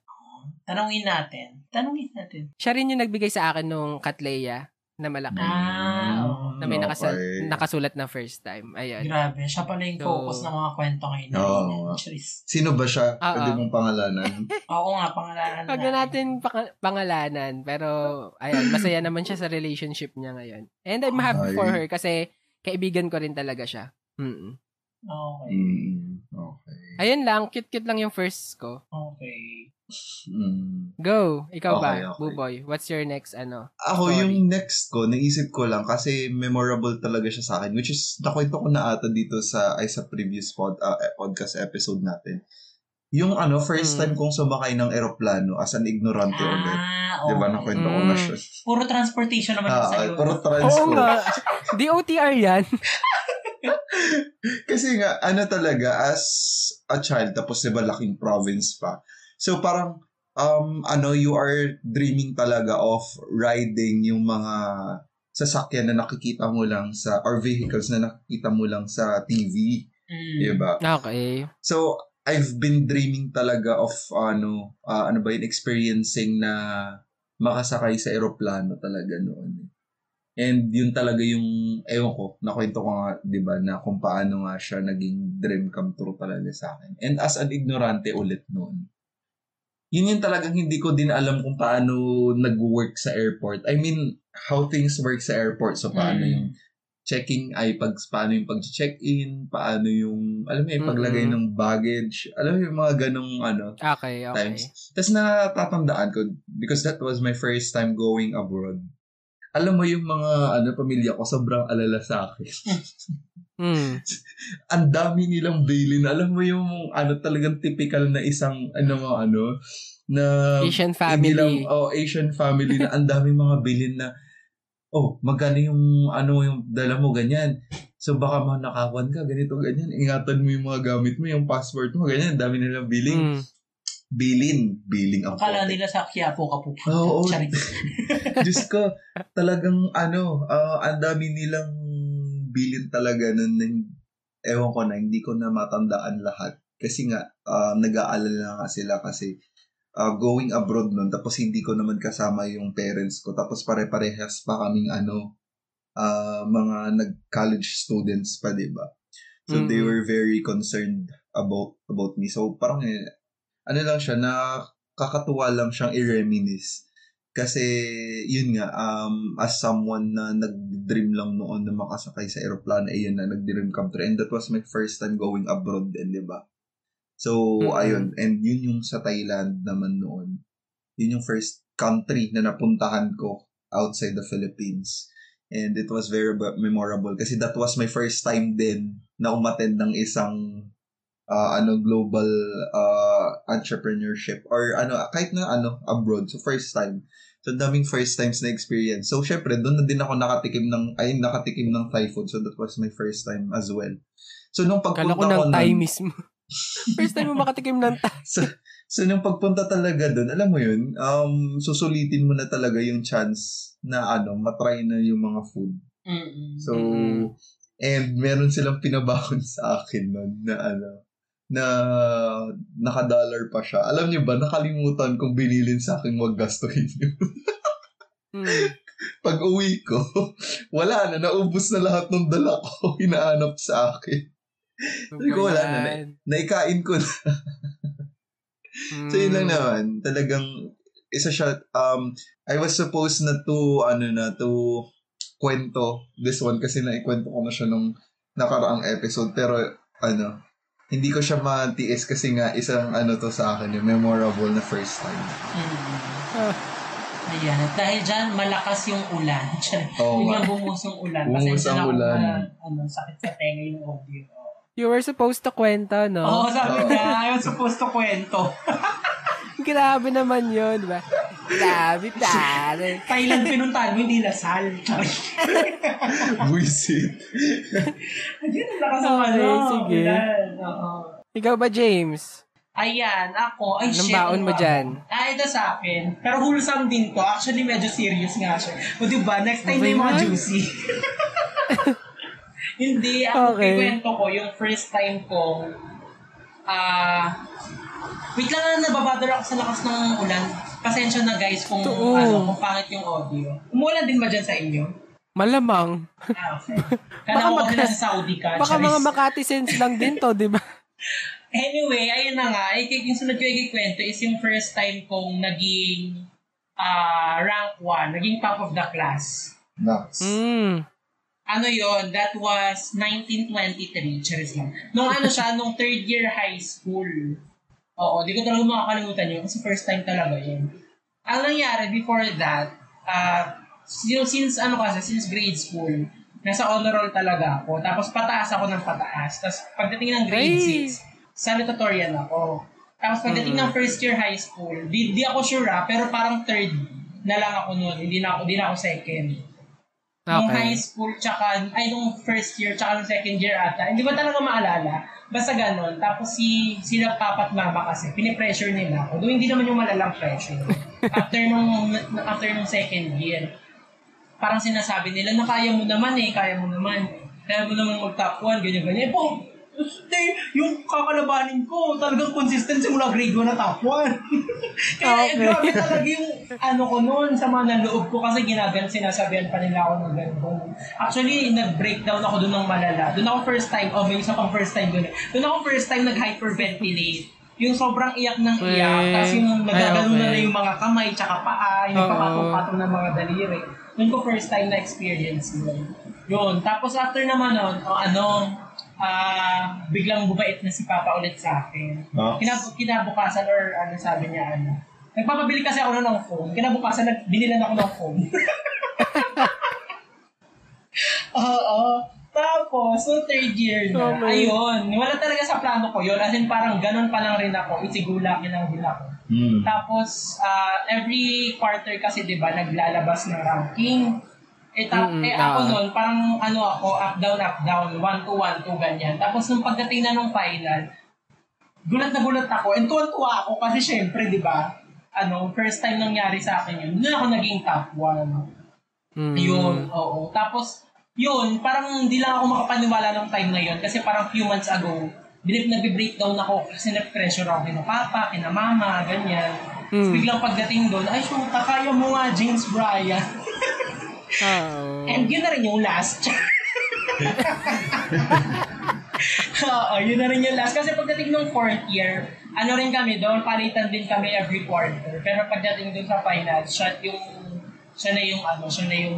Tanungin natin. Tanungin natin. Siya rin yung nagbigay sa akin nung Katleya na malaki. Ah, oo. na may nakasa- Okay. nakasulat na first time. Ayan. Grabe. Siya pala yung So- focus ng mga kwento ngayon. Oo. Charis. Sino ba siya? Ah, Pwede ah. mong pangalanan? Oo nga, pangalanan Huwag na natin paka- pangalanan. Pero, ayan, masaya naman siya sa relationship niya ngayon. And I'm happy Ay. for her kasi kaibigan ko rin talaga siya. Mm Okay. Mm, okay. Ayun lang, cute-cute lang yung first ko. Okay. Mm. Go! Ikaw ba, Okay, okay. Buboy? What's your next, ano? Ako, Story. yung next ko, naisip ko lang kasi memorable talaga siya sa akin, which is, nakwento ko na ata dito sa, ay sa previous pod, eh, podcast episode natin. Yung ano, first Mm. time kong sumakay ng eroplano as an ignorante ulit. Ah, Di ba, okay. nakwento ko na Mm. siya. Puro transportation naman Ah, sa'yo. puro Oo transport. nga. DOTR yan. Kasi nga, ano talaga, as a child, tapos diba laking province pa. So parang, um, ano, you are dreaming talaga of riding yung mga sasakyan na nakikita mo lang sa, or vehicles na nakikita mo lang sa TV. Mm. Diba? Okay. So, I've been dreaming talaga of, ano, ah, ano ba yun, experiencing na makasakay sa eroplano talaga noon. And yun talaga yung, ewan ko, nakwento ko nga, di ba, na kung paano nga siya naging dream come true talaga sa akin. And as an ignorante ulit noon, yun yung talagang hindi ko din alam kung paano nag-work sa airport. I mean, how things work sa airport. So, paano Mm. yung checking ay pag paano yung pag-check-in, paano yung alam mo yung paglagay Mm-mm. ng baggage, alam mo yung mga ganong ano Okay, okay. times. Tapos natatandaan ko because that was my first time going abroad. Alam mo yung mga ano pamilya ko sobrang alala sa akin. Mm. Ang dami nilang bilin. Alam mo yung ano talagang typical na isang ano mga ano na Asian hindi lang, family. oh, Asian family na ang dami mga bilin na oh, magkano yung ano yung dala mo ganyan. So baka manakawan ka, ganito, ganyan. Ingatan mo yung mga gamit mo, yung passport mo, ganyan. Ang dami nilang billing. Mm. Bilin. Billing ang Akala nila sa Quiapo ka pupunta. Oo. Charis. Diyos ko, talagang ano, ah, ang dami nilang bilin talaga nun. na ewan ko na, hindi ko na matandaan lahat. Kasi nga, ah, nag-aalala nga sila kasi ah, going abroad nun. Tapos hindi ko naman kasama yung parents ko. Tapos pare-parehas pa kaming ano, ah, mga nag-college students pa, di ba? So they Mhm. were very concerned about about me. So parang eh, ano lang siya, nakakatuwa lang siyang i-reminisce. Kasi, yun nga, um, as someone na nag-dream lang noon na makasakay sa aeroplano, eh yun na, nag-dream come true. And that was my first time going abroad din, di ba? So, Mm-mm. ayun. And yun yung sa Thailand naman noon. Yun yung first country na napuntahan ko outside the Philippines. And it was very memorable kasi that was my first time din na umattend ng isang uh, ano global uh, entrepreneurship or ano kahit na ano abroad so first time so daming first times na experience so syempre doon na din ako nakatikim ng ay nakatikim ng Thai food so that was my first time as well So, nung Kala pagpunta ko ko ng nun, Thai mismo. First time mo makatikim ng Thai. so, so, nung pagpunta talaga doon, alam mo yun, um, susulitin mo na talaga yung chance na ano, matry na yung mga food. Mm-mm. So, and meron silang pinabakon sa akin nun na ano, na naka-dollar pa siya. Alam niyo ba, nakalimutan kong binilin sa akin wag gastuhin yun. Hmm. Pag uwi ko, wala na, naubos na lahat ng dala ko, hinaanap sa akin. Sabi ko, wala na, Ayan. Naikain ko na. So, yun lang Hmm. naman. Talagang, isa siya, um, I was supposed na to, ano na, to kwento this one kasi naikwento ko na siya nung nakaraang episode. Pero, ano, hindi ko siya matiis kasi nga isang ano to sa akin, yung memorable na first time. Mm. Ah. Ayan. At dahil dyan, malakas yung ulan. Oo Biglang nga. bumus yung ulan. Bumus Pasensya ang na kung ulan. na- ano, sakit sa tenga yung audio. You were supposed to kwento, no? Oo, sabi Oo. niya, I was supposed to kwento. Grabe naman yun, ba? Grabe, pare. Thailand pinuntahan mo, hindi Lasal. Buisit. Ayun, ang lakas ng Okay, ano, sige. Oo. Ikaw ba, James? Ayan, ako. Ay, Anong shit. baon ano mo ba? dyan? Ah, ito sa akin. Pero wholesome din to. Actually, medyo serious nga siya. O, diba? Next time yung mga juicy. Hindi, ako Okay. kikwento ko yung first time ko, ah, wait lang na nababother ako sa lakas ng ulan. Pasensya na guys kung Totoo. ano, kung pangit yung audio. Umulan din ba dyan sa inyo? Malamang. Ah, okay. Kala ko kasi nasa Saudi ka. Baka Charis. mga Makati sense lang din to, di ba? Anyway, ayun na nga. Ay, yung sunod ko ikikwento is yung first time kong naging ah, rank 1, naging top of the class. Nuts. Mm. Ano yon That was 1923. Charis lang. Nung ano siya, nung third year high school. Oo, di ko talaga makakalimutan yun kasi first time talaga yun. Ang nangyari before that, uh, since ano kasi, since grade school, nasa honor roll talaga ako. Tapos pataas ako ng pataas. Tapos pagdating ng grade Ay! 6, salutatorian ako. Tapos pagdating ng first year high school, di, di ako sure ah, pero parang third na lang ako noon. Hindi na ako, di na ako second. Nung high Okay. school, tsaka, ay, nung first year, tsaka nung second year ata, hindi ko talaga maalala. Basta ganon. Tapos si, sila papa at mama kasi, pinipressure nila ako. Doon hindi naman yung malalang pressure. after nung, after nung second year, parang sinasabi nila na kaya mo naman eh, kaya mo naman. Kaya mo naman mag-top 1, ganyan-ganyan. Eh, po, hindi, yung kakalabanin ko, talagang consistent simula grade 1 na top 1. Kaya Okay. grabe talaga yung ano ko noon sa mga loob ko kasi ginagan, sinasabihan pa nila ako ng ganun. Actually, nag-breakdown ako doon ng malala. Doon ako first time, oh may isa pang first time doon. Doon ako first time nag-hyperventilate. Yung sobrang iyak ng iyak, tapos yung nagagano Ay, na okay. na yung mga kamay, tsaka paa, yung Oo. papatong-patong ng mga daliri. Doon ko first time na experience yun. Yun. Tapos after naman nun, oh, ano, ah biglang bubait na si Papa ulit sa akin. No? Kinab- kinabukasan or ano sabi niya ano. Nagpapabili kasi ako na ng phone. Kinabukasan nag binilan ako ng phone. Oo. Tapos, no third year na, Okay. ayun, wala talaga sa plano ko yun. As in, parang ganun pa lang rin ako. Isigulakin lang din ako. Mm. Tapos, ah, every quarter kasi, di ba, naglalabas ng ranking. Eh, ta- Mm-mm, eh ako nun, parang ano ako, up, down, up, down, one to one to ganyan. Tapos, nung pagdating na nung final, gulat na gulat ako. And tuwan-tuwa ako kasi syempre, di ba, ano, first time nangyari sa akin yun. Doon ako naging top one. Mm. Yun, oo. Tapos, yun, parang hindi lang ako makapaniwala ng time na yun kasi parang few months ago, binip nagbe-breakdown ako kasi nag-pressure ako kina papa, kina mama, ganyan. Mm. biglang pagdating doon, ay, shoot, kaya mo nga, James Bryan. Oo. And yun na rin yung last. Oo, yun na rin yung last. Kasi pagdating ng fourth year, ano rin kami doon, palitan din kami every quarter. Pero pagdating doon sa finals, siya yung, siya na yung ano, siya na yung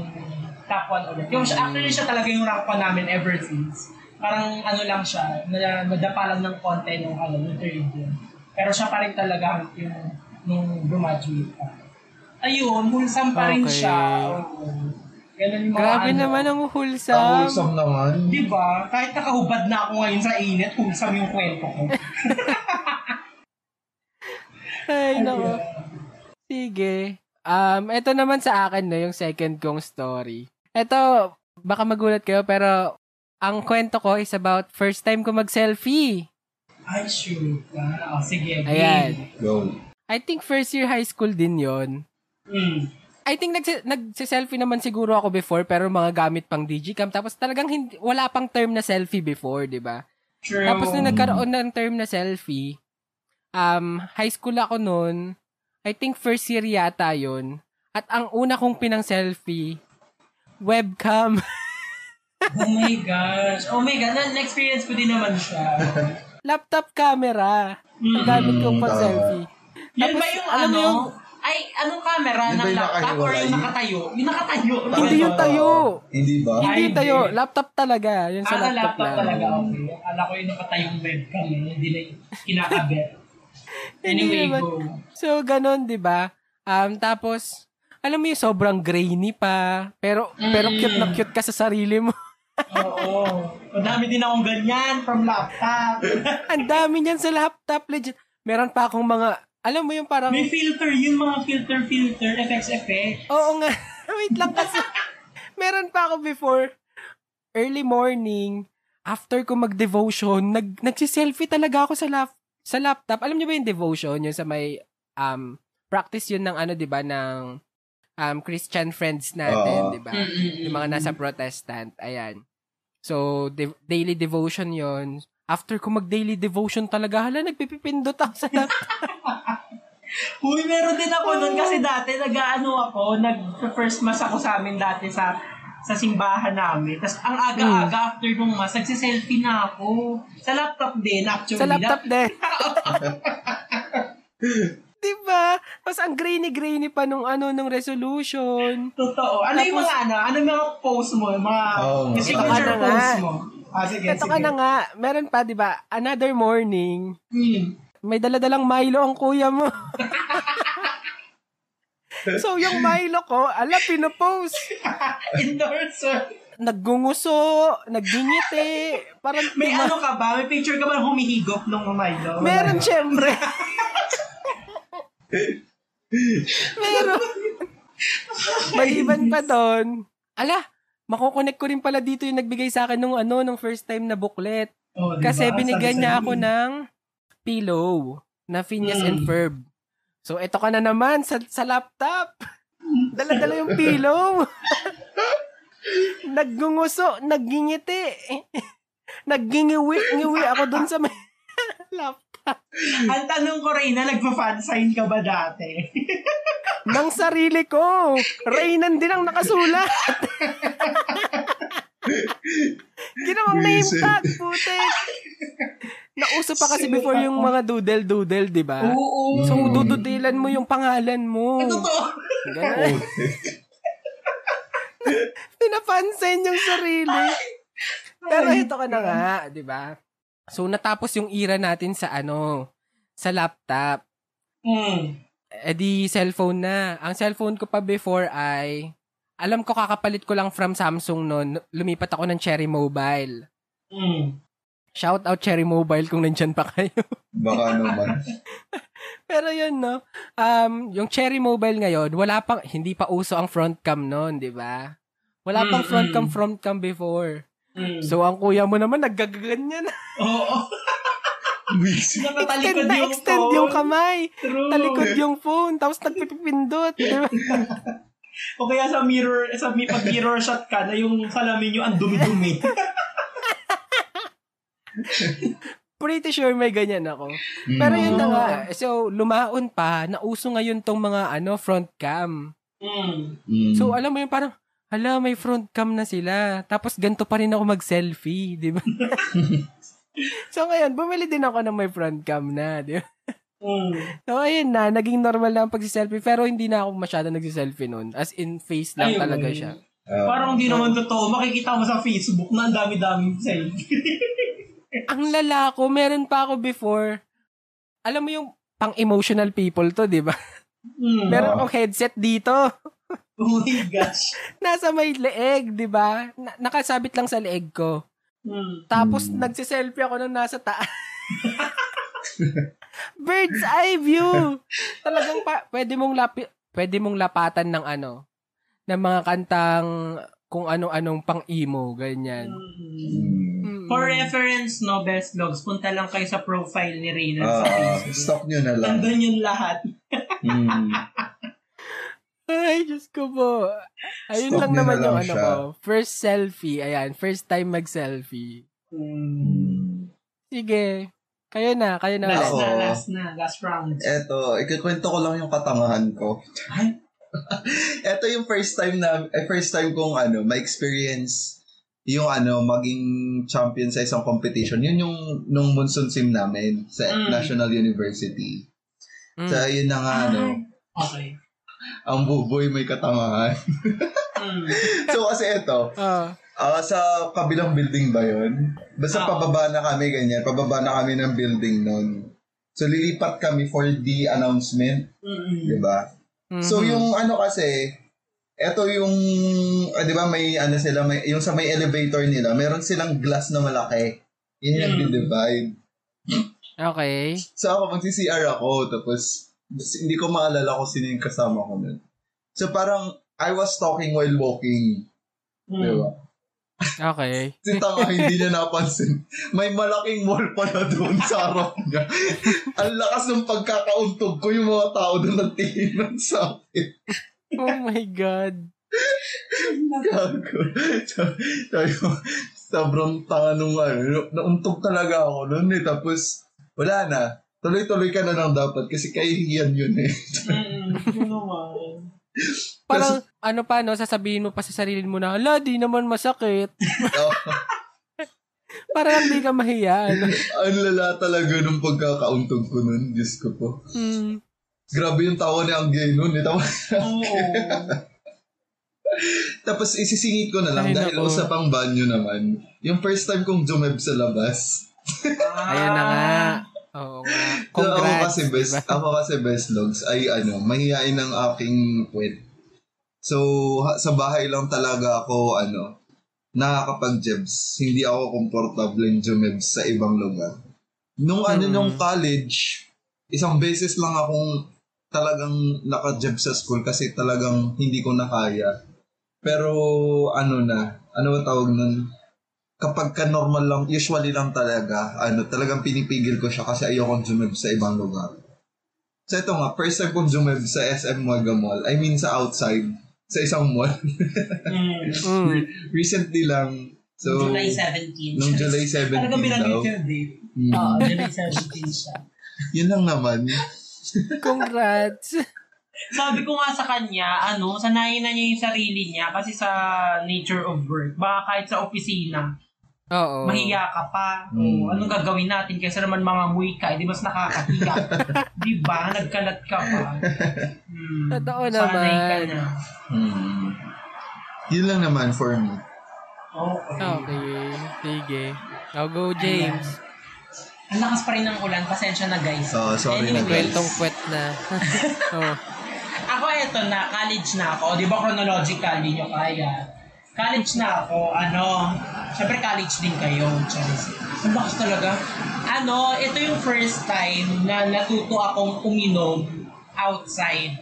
top one ulit. Yung, actually, siya talaga yung rank one namin ever since. Parang ano lang siya, na, nadapa lang ng konti nung, ano, nung third year. Pero siya pa rin talaga yung nung graduate pa. Ayun, wholesome pa rin Okay. siya. Oo. Ganun yung mga Grabe ano. naman ang Ang wholesome. wholesome naman. Di ba? Kahit nakahubad na ako ngayon sa init, wholesome yung kwento ko. Ay, nako. Sige. Um, ito naman sa akin no, yung second kong story. Ito, baka magulat kayo, pero ang kwento ko is about first time ko mag-selfie. Ay, shoot. Ah, oh, sige. Ayan. Go. I think first year high school din yon. Mm. I think nagse- nagse-selfie naman siguro ako before pero mga gamit pang digicam tapos talagang hindi, wala pang term na selfie before, 'di ba? True. Tapos nung nagkaroon ng term na selfie, um, high school ako noon, I think first year yata yon. At ang una kong pinang selfie, webcam. Oh my gosh. Oh my God. Na- Na-experience ko din naman siya. Laptop camera. Ang Mm. gamit kong pang tama. selfie. Yan Tapos, ba yung alam ano? mo yung- Ay, anong camera ba ng yung laptop or nakahiwalay? yung nakatayo? Yung nakatayo. Hindi yung tayo. Hindi ba? Ay, Hindi tayo. hindi. Laptop talaga. Yun sa Ah, laptop, laptop lang. talaga. Okay. Akala ko yung nakatayong webcam. Eh. Hindi na yung kinakabit. Anyway, go. So, ganun, di ba? Um, tapos, alam mo yung sobrang grainy pa. Pero, pero Mm. cute na cute ka sa sarili mo. Oo. Madami din akong ganyan from laptop. Ang dami niyan sa laptop, legit. Meron pa akong mga, alam mo yung parang, May filter yun, mga filter, filter, effects, effect. oo nga, wait lang kasi. Meron pa ako before, early morning, after ko mag-devotion, nag, nagsiselfie talaga ako sa, lap, sa laptop. Alam niyo ba yung devotion? Yung sa may, um, practice yun ng ano, di ba, ng um, Christian friends natin, Oo. di ba? Mm-mm. Yung mga nasa protestant. Ayan. So, de- daily devotion yon After ko mag-daily devotion talaga, hala, nagpipipindot ako sa laptop. Uy, meron din ako nun kasi dati nag-ano ako, nag-first mass ako sa amin dati sa sa simbahan namin. Tapos ang aga-aga after nung mass, nagsiselfie na ako. Sa laptop din, actually. sa laptop din. diba? Tapos ang grainy-grainy pa nung ano, nung resolution. Totoo. Ano yung Tapos- mga ano? Ano yung mga post mo? Yung mga yung ito signature post mo? Ah, sige, Ito sige. ka na nga, meron pa, di ba? Another morning, Hmm. may daladalang Milo ang kuya mo. so, yung Milo ko, ala, pinopost. Endorser. Naggunguso, naggingiti, parang May ano ka ba? May picture ka ba ng humihigop nung Milo? Meron syempre. Meron. Maliban pa doon. Ala, makukonect ko rin pala dito yung nagbigay sa akin nung ano, nung first time na booklet. Oh, diba? Kasi binigyan Sabi niya ako ng pillow na Phineas Mm. and Ferb. So, eto ka na naman sa, sa laptop. Dala-dala yung pillow. Naggunguso, naggingiti. Naggingiwi-ngiwi ako dun sa may laptop. Ang tanong ko, Reyna, nagpa-fansign ka ba dati? Nang sarili ko. Raynan din ang nakasulat. Ginawang name tag, putik. Nauso pa kasi before yung mga doodle-doodle, di ba? Oo. So, dududilan mo yung pangalan mo. Totoo. Ganun. Pinapansin yung sarili. Pero ito ka na nga, di ba? So, natapos yung era natin sa ano, sa laptop. Mm. Eh di, cellphone na. Ang cellphone ko pa before ay, alam ko kakapalit ko lang from Samsung noon. Lumipat ako ng Cherry Mobile. Mm. Shout out Cherry Mobile kung nandyan pa kayo. Baka naman. Pero yun, no? Um, yung Cherry Mobile ngayon, wala pang, hindi pa uso ang front cam noon, di ba? Wala pang Mm, front cam, mm. front cam before. Mm. So, ang kuya mo naman, naggaganyan. Oo. Extend na yung extend phone. yung kamay. True. Talikod yung phone. Tapos nagpipindot. O kaya sa mirror, sa mi- pag mirror shot ka na yung salamin nyo ang dumi-dumi. Pretty sure may ganyan ako. Pero yun na nga. So, lumaon pa. Nauso ngayon tong mga ano front cam. mm. Mm. So, alam mo yung parang, hala, may front cam na sila. Tapos, ganito pa rin ako mag-selfie. Di ba? so, ngayon, bumili din ako ng may front cam na. Di ba? Mm. So, ayun na. Naging normal na ang pagsiselfie. Pero, hindi na ako masyado nagsiselfie noon. As in, face lang Ayun. talaga siya. Ah, Parang hindi naman totoo. Makikita mo sa Facebook na ang dami-daming selfie. ang lalako, meron pa ako before. Alam mo yung pang-emotional people to, di ba? mm. Meron akong headset dito. Oh my gosh. Nasa may leeg, di ba? Na- nakasabit lang sa leeg ko. Mm. Tapos, Hmm. nagsiselfie ako nung nasa taas. Bird's eye view. Talagang pa, pwede mong lapi, pwede mong lapatan ng ano, ng mga kantang kung anong-anong pang-emo, ganyan. Mm. Mm. For reference, no, best logs, punta lang kayo sa profile ni Reyna sa Ah, Facebook. stop nyo na lang. Nandun yung lahat. Mm. Ay, Diyos ko po. Ayun Stop lang naman na yung lang ano siya. ko. First selfie. Ayan, first time mag-selfie. Mm. Sige. Kayo na, kayo na. Last na, last na, last round. Eto, ikikwento ko lang yung katangahan ko. Ay, Eto yung first time na, eh, first time kong ano, ma-experience yung ano, maging champion sa isang competition. Yun yung nung monsoon sim namin sa Mm. National University. Mm. So, yun na nga, ano, okay. Ang buboy may katangahan. Mm. so, kasi eto, Ah. ah, sa kabilang building ba yun? Basta Oo. pababa na kami, ganyan. Pababa na kami ng building nun. So, lilipat kami for the announcement, Mm-mm. di ba? Mhm. So yung ano kasi, eto yung, ah, di ba may ano sila, may, yung sa may elevator nila, meron silang glass na malaki. Yun yung Mm. divide. Okay. So ako, magsi-CR ako, tapos hindi ko maalala kung sino yung kasama ko nun. So parang, I was talking while walking. Di Mm. ba? Okay. Si Tanga hindi niya napansin. May malaking wall pala doon sa harap niya. Ang lakas ng pagkakauntog ko yung mga tao doon nagtihinan sa akin. Oh my God. Gago. So- Sabi ko, sobrang tanga nung ano, nauntog talaga ako noon eh. Tapos, wala na. Tuloy-tuloy ka na lang dapat kasi kahihiyan yun eh. Yun naman. Parang, ano pa, no, sasabihin mo pa sa sarili mo na, hala, di naman masakit. Para lang di ka mahiya. Ano? Ang lala talaga nung pagkakauntog ko noon. Diyos ko po. Mm. Grabe yung tawa ni Angge noon. Eh. Tawa. Oo. Tapos isisingit ko na lang Ay, dahil nako. usapang banyo naman. Yung first time kong jumeb sa labas. Ayan na nga. Oo nga. So, ako Congrats. kasi best, diba? ako kasi best logs ay ano, mahihain ang aking puwet. So, ha- sa bahay lang talaga ako, ano, nakakapag-jebs. Hindi ako komportable yung jumebs sa ibang lugar. Nung ano, Hmm. nung college, isang beses lang akong talagang naka-jeb sa school kasi talagang hindi ko na kaya. Pero, ano na, ano ba tawag nun? Kapag ka normal lang, usually lang talaga, ano, talagang pinipigil ko siya kasi ayokong jumeb sa ibang lugar. So ito nga, first time kong sa SM Maga Mall, I mean sa outside, sa isang mall. Mm. Mm. Recently lang. So, July 17. nung siya. July 17 Talaga binanggit yung date. Mm. Oo, July 17 siya. Yun lang naman. Congrats. Sabi ko nga sa kanya, ano, sanayin na niya yung sarili niya kasi sa nature of work. Baka kahit sa opisina, Oo. mahiya ka pa. Mm. O, anong gagawin natin? Kaysa naman mga muy ka, di mas nakakahiya. di ba? Nagkalat ka pa. Hmm. Totoo Sanay ka naman. na. Mm. Yun lang naman for me. Okay. Okay. Sige. I'll go, James. Ang lakas pa rin ng ulan. Pasensya na guys. Oh, sorry na, Anyways, Kwentong kwet na. oh. Ako eto na, college na ako. Di ba chronological, di nyo kaya. College na ako, ano, syempre college din kayo. Charis. Ang lakas talaga. Ano, ito yung first time na natuto akong uminom outside.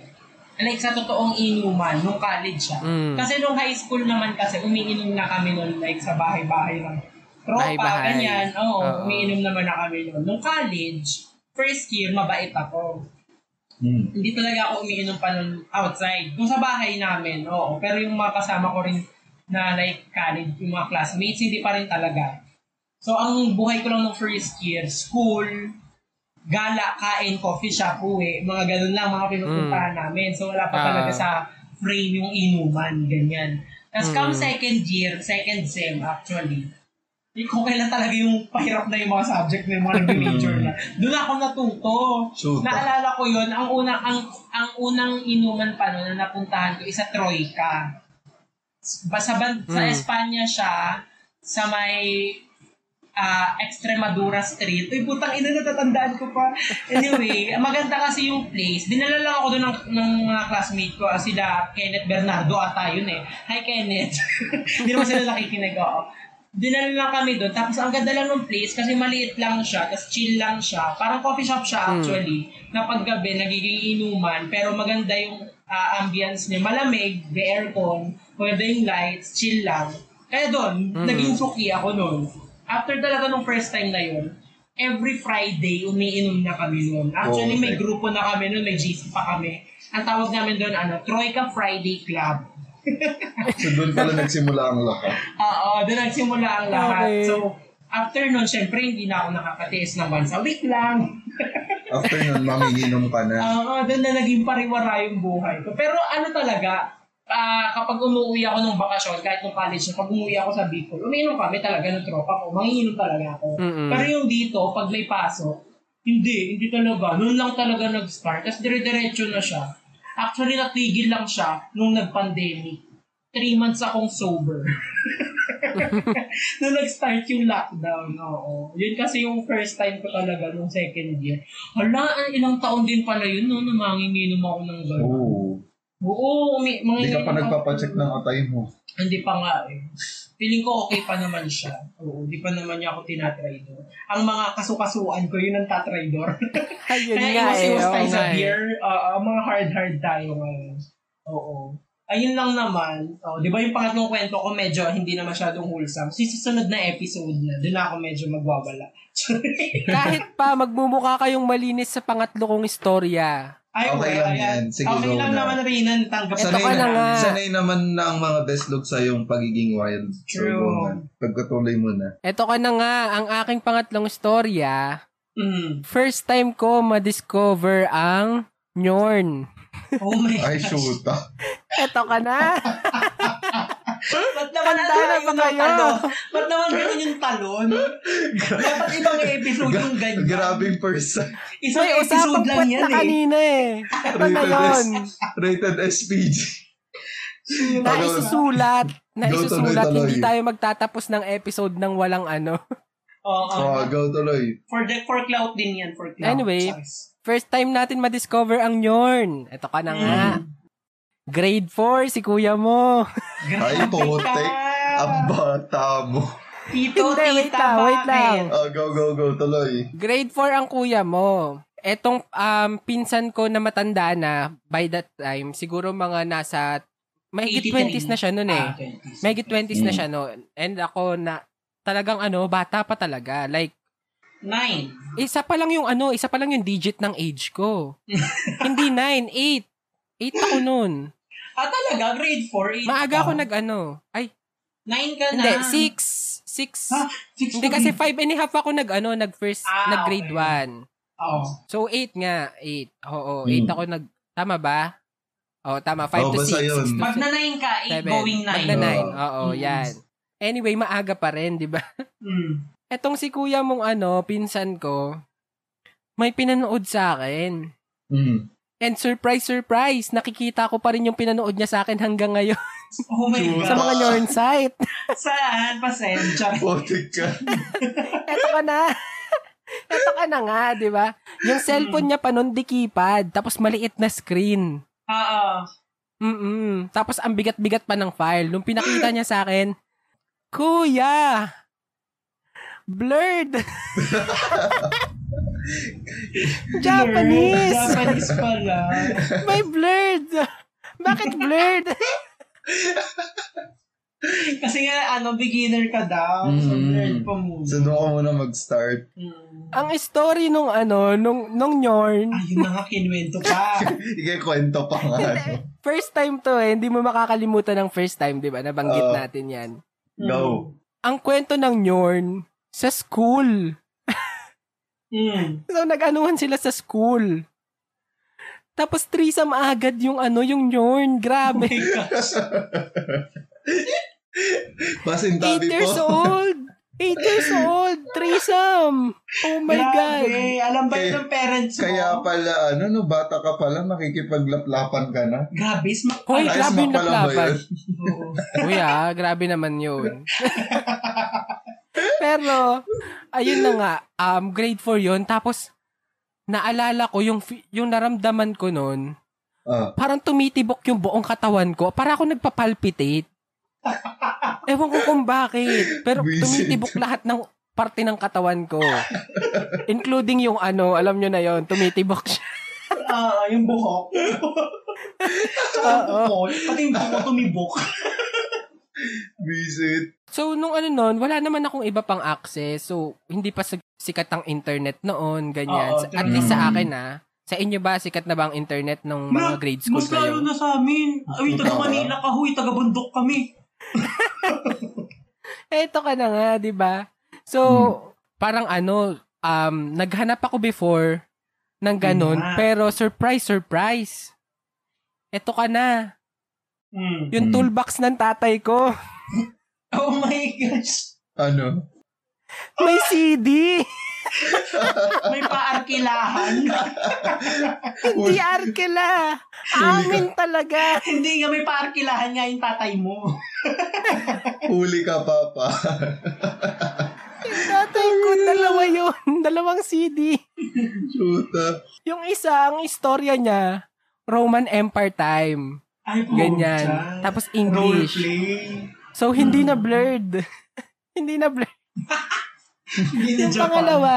Like sa totoong inuman, nung college siya. Mm. Kasi nung high school naman kasi, umiinom na kami nun like sa bahay-bahay lang. Tropa, Bahay-bahay. ganyan. Oo, Oo. umiinom naman na kami nun. Nung college, first year, mabait ako Mm. hindi talaga ako umiinom pa nun outside. Kung sa bahay namin, oo. Pero yung mga kasama ko rin na like college, yung mga classmates, hindi pa rin talaga. So, ang buhay ko lang ng first year, school, gala, kain, coffee shop, uwi, mga ganun lang, mga pinupuntahan namin. So, wala pa Ah. talaga sa frame yung inuman, ganyan. Tapos, Mm. come second year, second sem actually, eh, kung kailan talaga yung pahirap na yung mga subject na yung mga nag-major na. Doon ako natuto. Shoot. Naalala ko yun, ang unang ang ang unang inuman pa noon na napuntahan ko isa Troika. Sa, ban- sa Mm. Espanya siya, sa may ah, Extremadura Street. Uy, putang ina, natatandaan ko pa. Anyway, maganda kasi yung place. Dinala lang ako doon ng, ng mga classmate ko, ah, sila Kenneth Bernardo ata yun eh. Hi, Kenneth. Hindi naman sila nakikinig ako. Dinala lang kami doon. Tapos ang ganda lang ng place kasi maliit lang siya, tapos chill lang siya. Parang coffee shop siya Mm. actually. Na paggabi, nagiging inuman, pero maganda yung ah, ambience niya. Malamig, may aircon, pwede yung lights, chill lang. Kaya doon, Mhm. naging suki ako noon. After talaga nung first time na yun, every Friday, umiinom na kami noon. Actually, may Okay. grupo na kami noon, may GC pa kami. Ang tawag namin doon, ano, Troika Friday Club. So doon pala nagsimula ang lahat. Oo, doon nagsimula ang lahat. Okay. So, after nun, syempre, hindi na ako nakakatiis ng once a week lang. After nun, manginginom ka na. Oo, doon na naging pariwara yung buhay ko. Pero ano talaga, ah, kapag umuwi ako ng bakasyon, kahit nung college, pag umuwi ako sa Bicol, umiinom kami talaga ng tropa ko. Manginginom talaga ako. Mm-mm. Pero yung dito, pag may pasok, hindi, hindi talaga. Noon lang talaga nag-start. Tapos dire-diretso na siya. Actually, natigil lang siya nung nag-pandemic. Three months akong sober. nung nag-start yung lockdown, oo. Yun kasi yung first time ko talaga nung second year. Hala, ilang taon din pala yun, no, na manginginom ako ng gano'n. Oo. Oo, umi- mga Hindi ka pa nagpapacheck ng atay mo. Hindi pa nga eh. Feeling ko okay pa naman siya. Oo, hindi pa naman niya ako tinatraidor. Ang mga kasukasuan ko, yun ang tatraidor. Ayun Kaya nga eh. oo tayo sa nga eh. beer. Oo, mga hard-hard tayo ngayon. Oo. Ayun lang naman. Oh, di ba yung pangatlong kwento ko medyo hindi na masyadong wholesome. So, susunod na episode na, doon ako medyo magwawala. Kahit pa magmumukha kayong malinis sa pangatlo kong istorya. Ay, Okay well, lang ayan. yan. Sige, okay go lang na. naman rin ang tanggap Ito Sanay ka na nga. Sanay naman na ang mga best look sa yung pagiging wild. So, True. go na. Pagkatuloy mo na. Eto ka na nga, ang aking pangatlong istorya. Mm. First time ko ma-discover ang Nyorn. Oh my Ay, gosh. shoot. ah. Eto ka na. Ba't naman Handa na yung ba kayo? talon? Ba't naman ganun yung talon? Dapat ibang episode yung ganyan. Grabing person. Isang May episode lang yan na eh. kanina eh. Eto na yun. Rated SPG. Na isusulat. Na Go tuloy, isusulat. tuloy. Hindi tayo magtatapos ng episode ng walang ano. Oo. Oh, go tuloy. For the for cloud din yan, for cloud. Anyway. First time natin ma-discover ang Nyorn. Eto ka na nga. Mm. Grade 4, si kuya mo. Ay, ka. Ang bata mo. Tito, Hindi, wait tita, lang, wait lang. Oh, go, go, go. Tuloy. Grade 4 ang kuya mo. Etong um, pinsan ko na matanda na by that time, siguro mga nasa 83. 20s na siya noon eh. Ah, 20s. Mahigit 20s na Mm. siya noon. And ako na talagang ano, bata pa talaga. Like Nine. isa pa lang yung ano, isa pa lang yung digit ng age ko. Hindi 9, 8. 8 ako noon. Ah, talaga? Grade 4? Maaga ako nag ano. Ay, Nine ka na. hindi, 6. 6. Ha? Six Hindi kasi rin. 5 and a half ako nag ano, nag first, Ah, nag grade okay. 1. Oo. So 8 nga, 8. Oo, 8 Mm. ako nag tama ba? Oo, tama. 5 Oo, to 6. basta yun. 6 to Pag na 9 ka, 8 7. going 9. Magna 9. Oo. Oo, Mm. yan. Anyway, maaga pa rin, di ba? Mm. Etong si kuya mong ano, pinsan ko, may pinanood sa akin. Mm. And surprise, surprise, nakikita ko pa rin yung pinanood niya sa akin hanggang ngayon Oh my Sure. God. sa mga Nyorn site. Saan? Pasensya. Putik ka. Eto ka na. Eto ka na nga, di ba? Yung cellphone niya pa nun, di keypad, tapos maliit na screen. Oo. Mm Tapos ang bigat-bigat pa ng file. Nung pinakita niya sa akin, Kuya! Blurred! Japanese! Japanese pala. May blurred! Bakit blurred? Kasi nga, ano, beginner ka daw. So, Mm. learn pa muna. So, doon ka muna mag-start. Mm. Ang story nung ano, nung, nung Nyorn, Ayun na nga, kinwento pa. Ikikwento pa nga. no? first time to eh, hindi mo makakalimutan ng first time, di ba? Nabanggit Oo. natin yan. Go. Ang kwento ng Nyorn, sa school. Mm. So, nag-anuhan sila sa school. Tapos, threesome agad yung ano, yung Nyorn. Oh Grabe. my gosh. Pasintabi 8 years po. old. 8 years old. Threesome. Oh my God. Grabe. Alam ba yun Kaya- ng parents mo? Kaya pala, ano, no, bata ka pala, makikipaglaplapan ka na. Grabe, smak Hoy, Ay, grabe smack yung yun? Oo. Uy ah, grabe naman yun. Pero, ayun na nga, um, grade 4 yun. Tapos, naalala ko yung, yung naramdaman ko noon, Ah, parang tumitibok yung buong katawan ko. Para ako nagpapalpitate. Ewan ko kung bakit. Pero tumitibok lahat ng parte ng katawan ko. Including yung ano, alam nyo na yon tumitibok siya. Ah, yung buhok. Oo. Pati yung buko tumibok. Visit. So, nung ano noon, wala naman akong iba pang access. So, hindi pa sikat ang internet noon, ganyan. Oo, Sa- At least sa akin ah. Sa inyo ba, sikat na ba ang internet nung mga grade school Mas lalo kayo? na sa amin. Ay, taga Manila ka, huy, taga bundok kami. Eto ka na nga, di ba? So, parang ano, um, naghanap ako before ng ganun, pero surprise, surprise. Eto ka na. Mm. Yung Hmm. toolbox ng tatay ko. Oh my gosh. Ano? May CD! May paarkilahan. Hindi arkela! Amin talaga! Hindi nga may paarkilahan nga yung tatay mo. Huli ka, Papa. Yung tatay ko, dalawa yun. Dalawang CD. Shoota. Yung isa, ang istorya niya, Roman Empire time. Ay, po. Ganyan. Tapos English. Roleplay. So, hindi na blurred. hindi na blurred. Hindi na Yung Japan. pangalawa,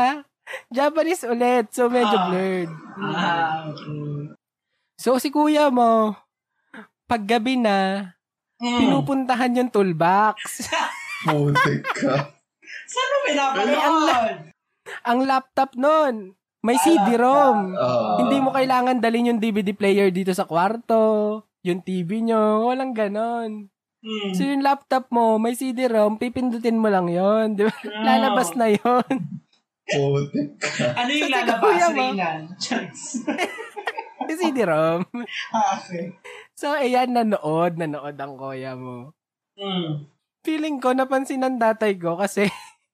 Japanese ulit. So, medyo Ah. blurred. Ah, okay. So, si kuya mo, paggabi na, Mm. pinupuntahan yung toolbox. Putik ka. Saan mo pinapanood? ang laptop nun, may CD-ROM. Ah. Hindi mo kailangan dalhin yung DVD player dito sa kwarto, yung TV nyo, walang ganon. Mm. So, yung laptop mo, may CD-ROM, pipindutin mo lang yon di ba? Lalabas na yon. Ano yung Kasi lalabas. Reynan? Charis. Yung CD-ROM. Ah, okay. So, ayan, nanood, nanood ang kuya mo. Mm. Feeling ko, napansin ng tatay ko kasi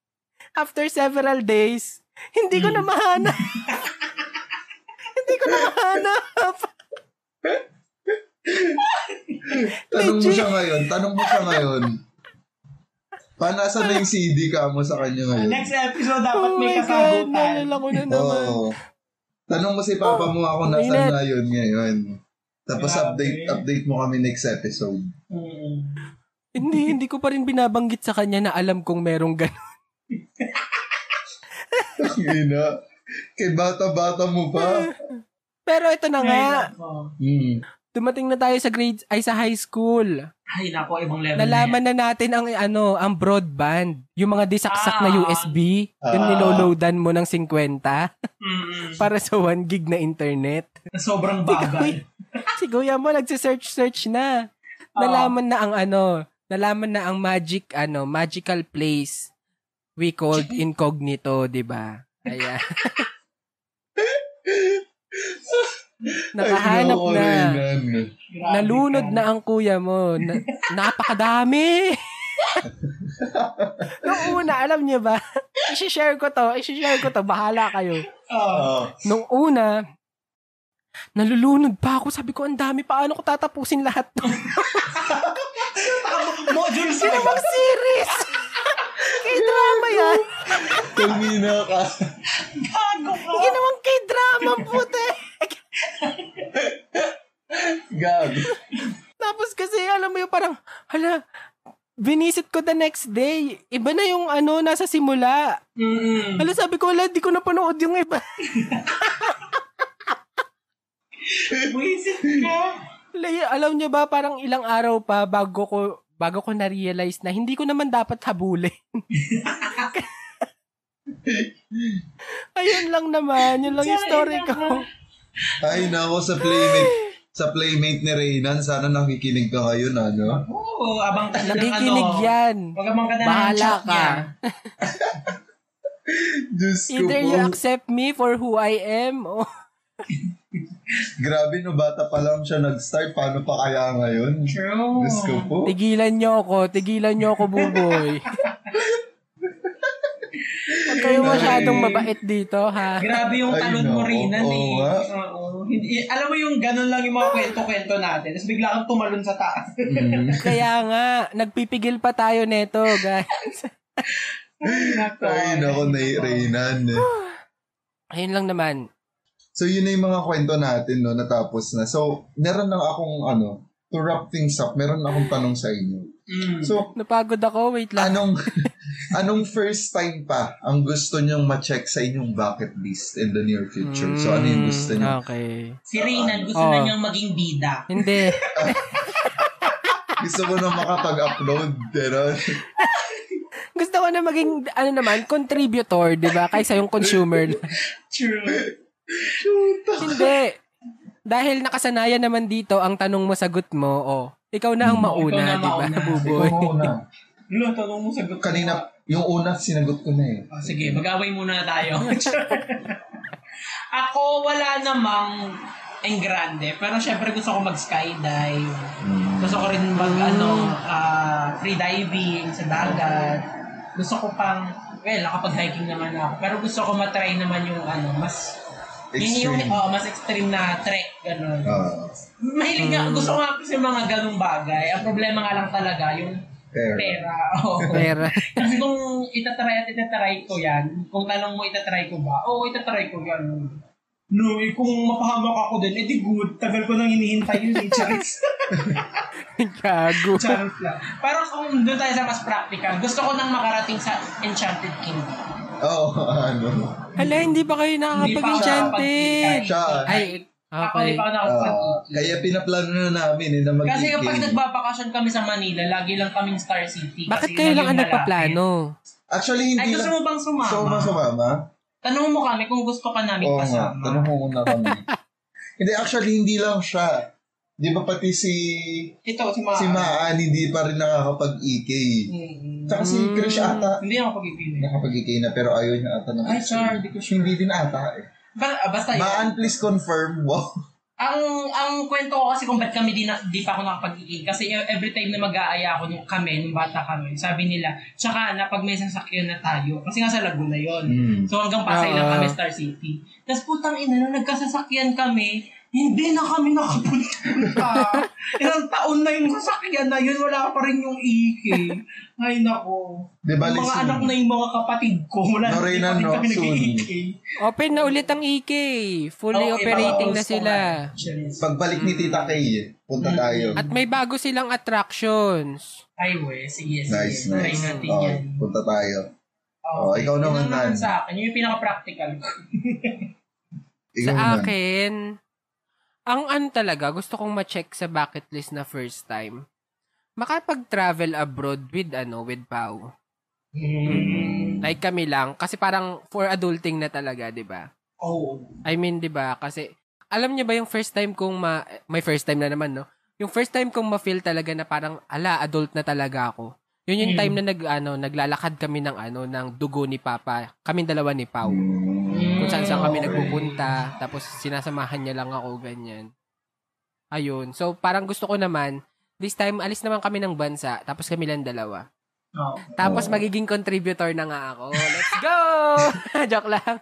after several days, hindi ko na mahanap. hindi ko na mahanap. Tanong mo siya ngayon. Tanong mo siya ngayon. Paano asan na yung CD ka mo sa kanya ngayon? Next episode dapat oh may my God, kasagutan. naalala ko na naman. Oo. Tanong mo si Papa mo ako Oh, nasan init. na yun ngayon. Tapos Grabe. update update mo kami next episode. Mm. Hindi, hindi ko pa rin binabanggit sa kanya na alam kong merong gano'n. Ina. Kay bata-bata mo pa. Pero ito na nga. Hmm. Dumating na tayo sa grades, ay sa high school. Ay, nako, ibang level Nalaman na natin ang ano, ang broadband. Yung mga disaksak na Ah. USB, yung Ah. niloloadan mo ng 50 Mm-mm. para sa 1 gig na internet. Na sobrang bagay. si Kuya mo nagse-search-search na. Nalaman na ang ano, nalaman na ang magic, ano, magical place we called incognito, di ba? Kaya, nakahanap Ay, na. Nalunod ka. na ang kuya mo. Na, napakadami. Nung una, alam niyo ba? I-share ko to. I-share ko to. Bahala kayo. Oo. Ah. Nung una, nalulunod pa ako. Sabi ko, ang dami. Paano ko tatapusin lahat to? Modules Sino mo. bang series? K-drama yan. Tumina ka. Gago ka. Ginawang K-drama, puti. Gag. Tapos kasi, alam mo yung parang, hala, binisit ko the next day. Iba na yung ano, nasa simula. Mm-mm. Hala, sabi ko, wala, di ko napanood yung iba. Buisit ka. Alam niyo ba, parang ilang araw pa bago ko bago ko na-realize na hindi ko naman dapat habulin. Ayun lang naman, yun lang yung story ko. Ay, nako sa playmate. Sa playmate ni Reynan, sana nakikinig ka ngayon, ano? Oo, abang ka ng Nakikinig ano. yan. Wag abang ka na ng Bahala chat ka. niya. Diyos ko Either po. you accept me for who I am, o Grabe, no, bata pa lang siya nag-start. Paano pa kaya ngayon? True. Diyos ko po. tigilan niyo ako, tigilan niyo ako, buboy. Kayo masyadong mabait dito, ha? Grabe yung Ay, talon mo. Rinan Oo eh. Oo. Hindi, alam mo yung ganun lang yung mga kwento-kwento natin. Tapos bigla kang tumalon sa taas. Mm. Kaya nga, nagpipigil pa tayo neto, guys. Nako. Ay, nako na Reynan. Ayun lang naman. So, yun na yung mga kwento natin, no, natapos na. So, meron lang akong, ano, to wrap things up, meron akong tanong sa inyo. Mm. So, Napagod ako, wait lang. anong, anong first time pa ang gusto nyong ma-check sa inyong bucket list in the near future? So, ano yung gusto nyo? Mm, Okay. Si Reynan, gusto Oh. na niyang maging bida. Hindi. Gusto ko na makapag-upload. Pero, Gusto ko na maging, ano naman, contributor, di ba? Kaysa yung consumer. True. Hindi. Dahil nakasanayan naman dito ang tanong mo, sagot mo, oh, ikaw na ang Hmm, mauna, na di ba, mauna. buboy? ikaw muna. Lo, tanong mo sagot. Kanina, yung una, sinagot ko na eh. Oh, sige, mag-away muna tayo. Ako, wala namang en grande. Pero syempre gusto ko mag-skydive. Gusto ko rin mag, Mm. ano, ah, free diving sa dagat. Gusto ko pang, well, nakapag-hiking naman ako. Pero gusto ko matry naman yung, ano, mas, yun yung, Extreme. oh, mas extreme na trek, ganun. Ah, Mahilig nga, gusto ko nga kasi mga ganung bagay. Ang problema nga lang talaga, yung fair. pera. Oo. Pera. Kasi kung itatry at itatry ko yan, kung tanong mo itatry ko ba, oo, itatry ko yan. No, eh, kung mapahamak ako din, edi good. Tagal ko nang hinihintay yun eh, Charis. Gago. Charis lang. Pero kung doon tayo sa mas practical, gusto ko nang makarating sa Enchanted Kingdom. Oo, ano. Hala, hindi pa kayo nakakapag-enchanted. Siya. Ay, okay. hindi ako Ah, nakapag kaya pinaplano na namin eh, na mag Kasi kapag nagbabakasyon kami sa Manila, lagi lang kaming Star City. Bakit kasi kayo lang ang nagpaplano? Actually, malapit. Ay, hindi gusto lang. mo bang sumama? So, masumama? Tanong mo kami kung gusto ka namin Oo nga, kasama. tanong mo muna kami. hindi, actually, hindi lang siya. Di ba pati si Ito, si Maan. si Maan hindi pa rin nakakapag-EK. Mm-mm. Tsaka si. Krish ata, Hindi ako pag-ibig. nakapag-EK na pero ayaw niya ata ng Ay, sir, di ko sure. Hindi din ata eh. Ba- ah, basta yun. Maan, please confirm. Wow. Ang ang kwento ko kasi kung ba't kami di, na, di pa ako nakapag-iig. Kasi e- every time na mag-aaya ako nung kami, nung bata kami, sabi nila, tsaka na pag may sasakyan na tayo, kasi nga sa Laguna yon Mm. So hanggang Pasay lang Oo. kami, Star City. Tapos putang ina, nung nagkasasakyan kami, hindi na kami nakapunta. Ilang taon na yung sasakyan na yun, wala pa rin yung iki. Ay nako. Di ba, Yung mga listen. anak na yung mga kapatid ko, wala No, pa rin no, kami soon. nag-iiki. Open na ulit ang EK. Fully Oo, operating na sila. Cheers. Pagbalik ni Tita Kay, eh, punta Mm. tayo. At may bago silang attractions. Ay, we. Sige, sige. Nice, Try nice. natin Oo, yan. punta tayo. Oh, Okay. ikaw naman, ang naman Nan. sa akin. Yun yung pinaka-practical ko. Ikaw Sa naman. akin, ang ano talaga, gusto kong ma-check sa bucket list na first time. Makapag-travel abroad with ano, with Pau. Mm. Like kami lang kasi parang for adulting na talaga, 'di ba? Oh. I mean, 'di ba? Kasi alam niyo ba yung first time kong ma may first time na naman, no? Yung first time kong ma-feel talaga na parang ala, adult na talaga ako. Yun yung Mm. time na nag ano, naglalakad kami ng ano ng dugo ni Papa. Kaming dalawa ni Pau. Mm. Kung saan saan kami Okay. nagpupunta, tapos sinasamahan niya lang ako ganyan. Ayun. So parang gusto ko naman this time alis naman kami ng bansa, tapos kami lang dalawa. Oh. Tapos Oo. magiging contributor na nga ako. Let's go! Joke lang.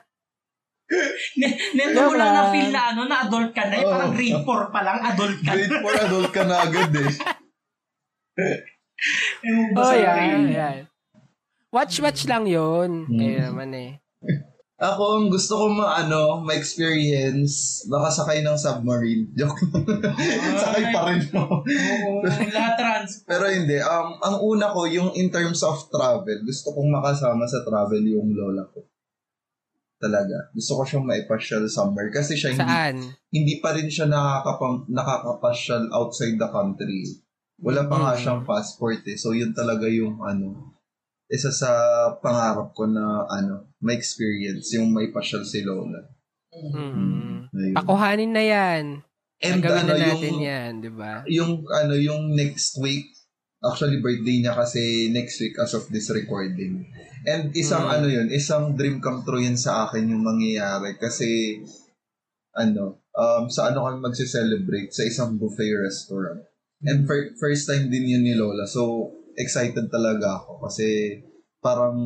Neto mo lang na feel na ano, na adult ka na. Eh, Oh. parang grade 4 pa lang, adult ka Grade na. 4 adult ka na agad eh. Ewan ba Oh, Ray? yeah. Watch-watch lang yun. Hmm. Kayo naman eh. Ako, ang gusto ko ma-ano, ma-experience, makasakay ng submarine. Joke. Sakay pa rin no? Oo, lahat trans. Pero hindi. Um, ang una ko, yung in terms of travel, gusto kong makasama sa travel yung lola ko. Talaga. Gusto ko siyang maipasyal somewhere. Kasi siya hindi, Saan? hindi pa rin siya nakakapam, nakakapasyal outside the country. Wala pa nga Mm. siyang passport eh. So, yun talaga yung ano, isa sa pangarap ko na ano, may experience, yung may pasyal si Lola. Mm. Ayun. Pakuhanin na yan. And Gagawin ano, na natin yung, yan, di ba? yung ano yung next week actually birthday niya kasi next week as of this recording and isang Mm. ano yun isang dream come true yun sa akin yung mangyayari kasi ano um sa ano kami magse-celebrate sa isang buffet restaurant and fir- first time din yun ni Lola so excited talaga ako kasi parang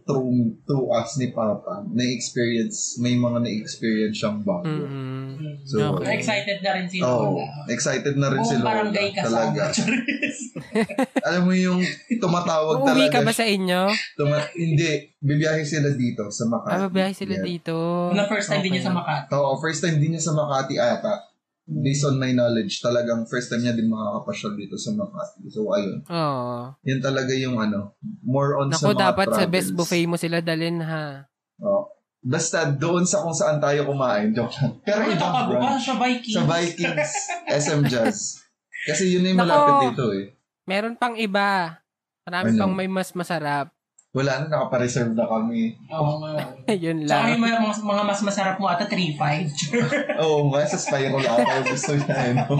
through through us ni Papa na-experience may mga na-experience siyang bago Mm-mm. So, Okay. Excited na rin si Oh, Lola. excited na rin si Buong Lola. barangay Talaga. kasama. Charis. Alam mo yung tumatawag Uuwi talaga. ka ba sa inyo? Tuma- hindi, bibiyahe sila dito sa Makati. Ah, babiyahe sila Yeah. dito. Na first time din niya sa Okay. Makati. Oo, first time din niya sa Makati ata. Based on my knowledge, talagang first time niya din makakapasyal dito sa Makati. So, ayun. Oo. Yan talaga yung ano, more on sa Naku, mga dapat sa travels. best buffet mo sila dalhin ha. Oh. Basta doon sa kung saan tayo kumain. Joke lang. Pero Ano ibang ka ba? branch. Sa Vikings. Sa Vikings, SM Jazz. Kasi yun na yung Nako. malapit dito eh. Meron pang iba. Marami Ano? pang may mas masarap. Wala na, nakapareserve na kami. Oo nga. Yun Tsaka lang. yung mga, mga, mga mas masarap mo ata 3-5. Oo nga, sa spiral ata gusto niya. Eh, no?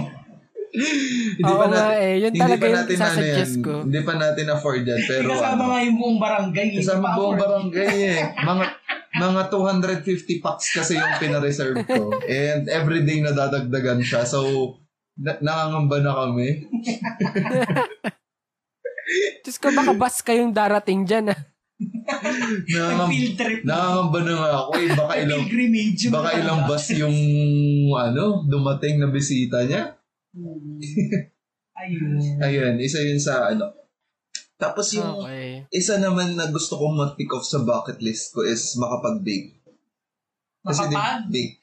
hindi Oo pa nga natin, eh. Yun hindi talaga pa yung natin ano sasuggest yan. ko. Hindi pa natin afford yan. Pero Kasama ano, nga yung buong barangay. eh. kasama Pa- buong barangay eh. Mga mga 250 packs kasi yung pinareserve ko. And everyday nadadagdagan siya. So, na- nangangamba na kami. Diyos ko, baka bus kayong darating dyan ah. Nangangamba, Field trip. nangangamba na nga ako eh. Baka ilang, baka ilang bus yung ano, dumating na bisita niya. Hmm. Ayun. Ayun, isa yun sa ano. Tapos yung Okay. isa naman na gusto kong ma-tick off sa bucket list ko is makapag-bake. Kasi di, Makapag? bake.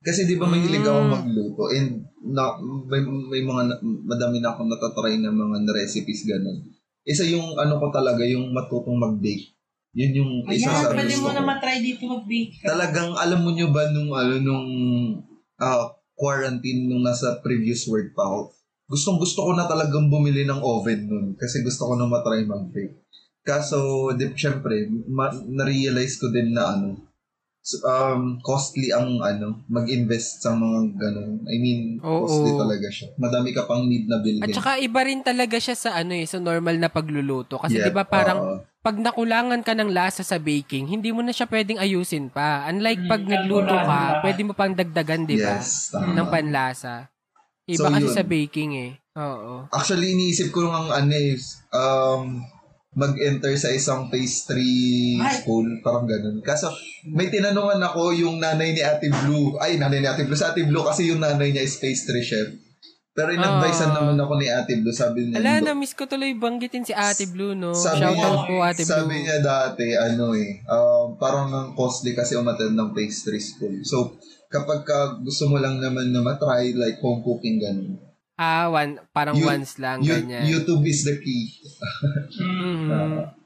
Kasi di ba mahilig ako Mm. magluto and na, may, may mga na- madami na akong natatry na mga recipes ganun. Isa yung ano ko talaga, yung matutong mag-bake. Yun yung isa Ayan, sa pwede gusto mo ko. na matry dito mag-bake. Talagang alam mo nyo ba nung ano nung ah, quarantine nung nasa previous work pa ako. Gustong gusto ko na talagang bumili ng oven nun kasi gusto ko na matry mag-bake. Kaso, di, syempre, ma- na-realize ko din na ano, s- um, costly ang ano, mag-invest sa mga ganun. I mean, Oo. costly talaga siya. Madami ka pang need na bilhin. At saka iba rin talaga siya sa ano eh, sa normal na pagluluto. Kasi Yeah, 'di ba parang oo. pag nakulangan ka ng lasa sa baking, hindi mo na siya pwedeng ayusin pa. Unlike pag Mm, nagluto ka, pwede mo pang dagdagan, 'di ba? Yes, tama. Ng panlasa. Iba So, kasi yun. sa baking eh. Oo. Actually, iniisip ko ng ano eh, um, mag-enter sa isang pastry Ay. school, parang ganun. Kaso, may tinanungan ako yung nanay ni Ate Blue. Ay, nanay ni Ate Blue. Sa Ate Blue kasi yung nanay niya is pastry chef. Pero in-advisean Ah. naman ako ni Ate Blue. Sabi niya, Ala, "Do- na-miss ko tuloy banggitin si Ate Blue, no? Sabi Shoutout niya- po, Ate Blue. sabi niya dati, ano eh, um, parang ng costly kasi umattend ng pastry school. So, kapag ka gusto mo lang naman na matry, like home cooking, ganun. Ah, one, parang You- once lang, You- ganyan. YouTube is the key. Mm. Mhm.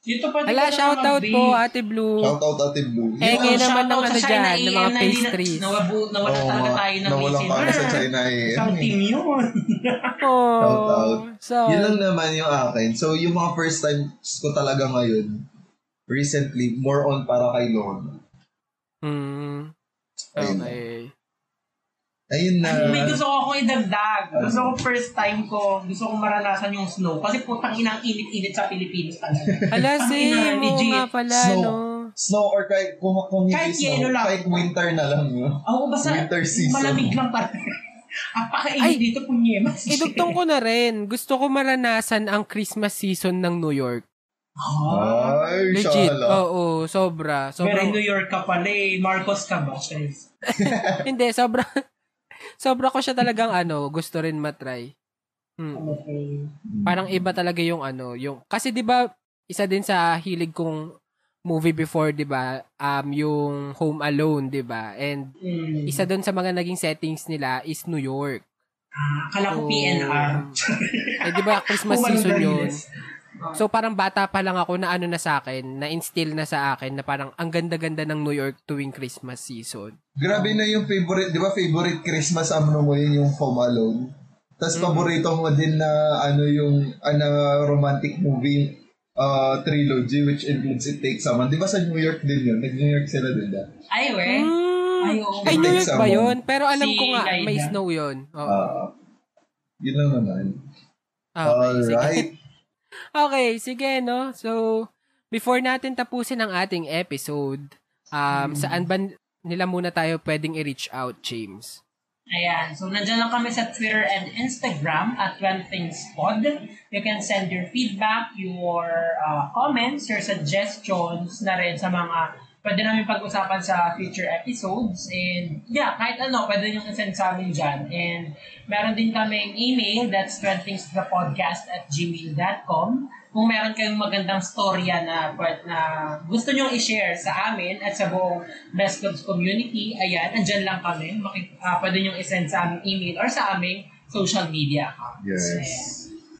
Dito pwede Ala, ka na shoutout mag-bake. po, Ate Blue. Shout out Ate Blue. Eh, Yung ngayon naman ng ano dyan, ng mga AM na pastries. Nawabu, nawala Oo talaga tayo ng listener. kami sa China eh. Isang team yun. Oh, Shoutout. so, Yun lang naman yung akin. So, yung mga first times ko talaga ngayon, recently, more on para kay Lord. mm, okay. Ayun na. May gusto ko akong idagdag. Gusto ko first time ko, gusto kong maranasan yung snow. Kasi putang inang init-init sa Pilipinas talaga. Ala, same, oo legit. nga pala, Snow. no? Snow or kahit kung, kung hindi Kahit snow, yelo lang. kahit winter na lang. No? Ako basta Winter season. malamig lang pa. Apakainit Ay, dito punyemas. Idugtong ko na rin. Gusto ko maranasan ang Christmas season ng New York. Ah, Ay, Legit. shala. Oo, sobra. Pero Sobrang, New York ka pala eh. Marcos ka ba? Hindi, sobra. Sobra ko siya talagang ano, gusto rin matry. Hmm. Okay. Parang iba talaga yung ano, yung kasi 'di ba isa din sa hilig kong movie before, 'di ba? Um yung Home Alone, 'di ba? And Mm. isa doon sa mga naging settings nila is New York. Ah, akala ko So, PNR. Eh 'di ba Christmas season 'yun. So parang bata pa lang ako na ano na sa akin, na instill na sa akin na parang ang ganda-ganda ng New York tuwing Christmas season. Grabe na yung favorite, di ba favorite Christmas ano mo yun yung Home Alone? Tapos Mm. paborito mo din na ano yung ano, romantic movie uh, trilogy which includes It Takes Someone. Di ba sa New York din yun? Nag-New York sila din da. Ay, we. Hmm. Ay, New York ba yun? Pero alam Si ko nga, may Ida. snow yun. Oo. Ah, yun lang naman. okay, sige. Okay, sige, no? So, before natin tapusin ang ating episode, um, saan ba nila muna tayo pwedeng i-reach out, James? Ayan. So, nandyan lang kami sa Twitter and Instagram at 12 Things Pod. You can send your feedback, your uh, comments, your suggestions na rin sa mga pwede namin pag-usapan sa future episodes. And yeah, kahit ano, pwede nyo send sa amin dyan. And meron din kaming email, that's 12 Things the podcast at gmail.com. Kung meron kayong magandang storya na, na gusto nyong i-share sa amin at sa buong Best Clubs community, ayan, andyan lang kami. Maki, uh, pwede nyong isend sa aming email or sa aming social media accounts. Yes.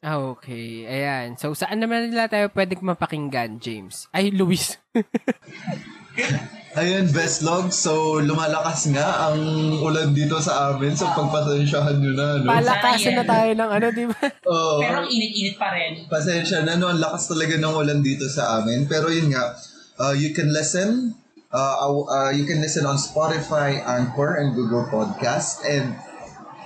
Ah, Okay, ayan. So, saan naman nila tayo pwedeng mapakinggan, James? Ay, Luis. Ayun, best log. So, lumalakas nga ang ulan dito sa amin. So, pagpasensyahan nyo na, no? Palakasin na tayo ng ano, di ba? Oo. Pero ang init-init pa rin. Pasensya na, no? Ang lakas talaga ng ulan dito sa amin. Pero yun nga, uh, you can listen. Uh, uh, you can listen on Spotify, Anchor, and Google Podcast. And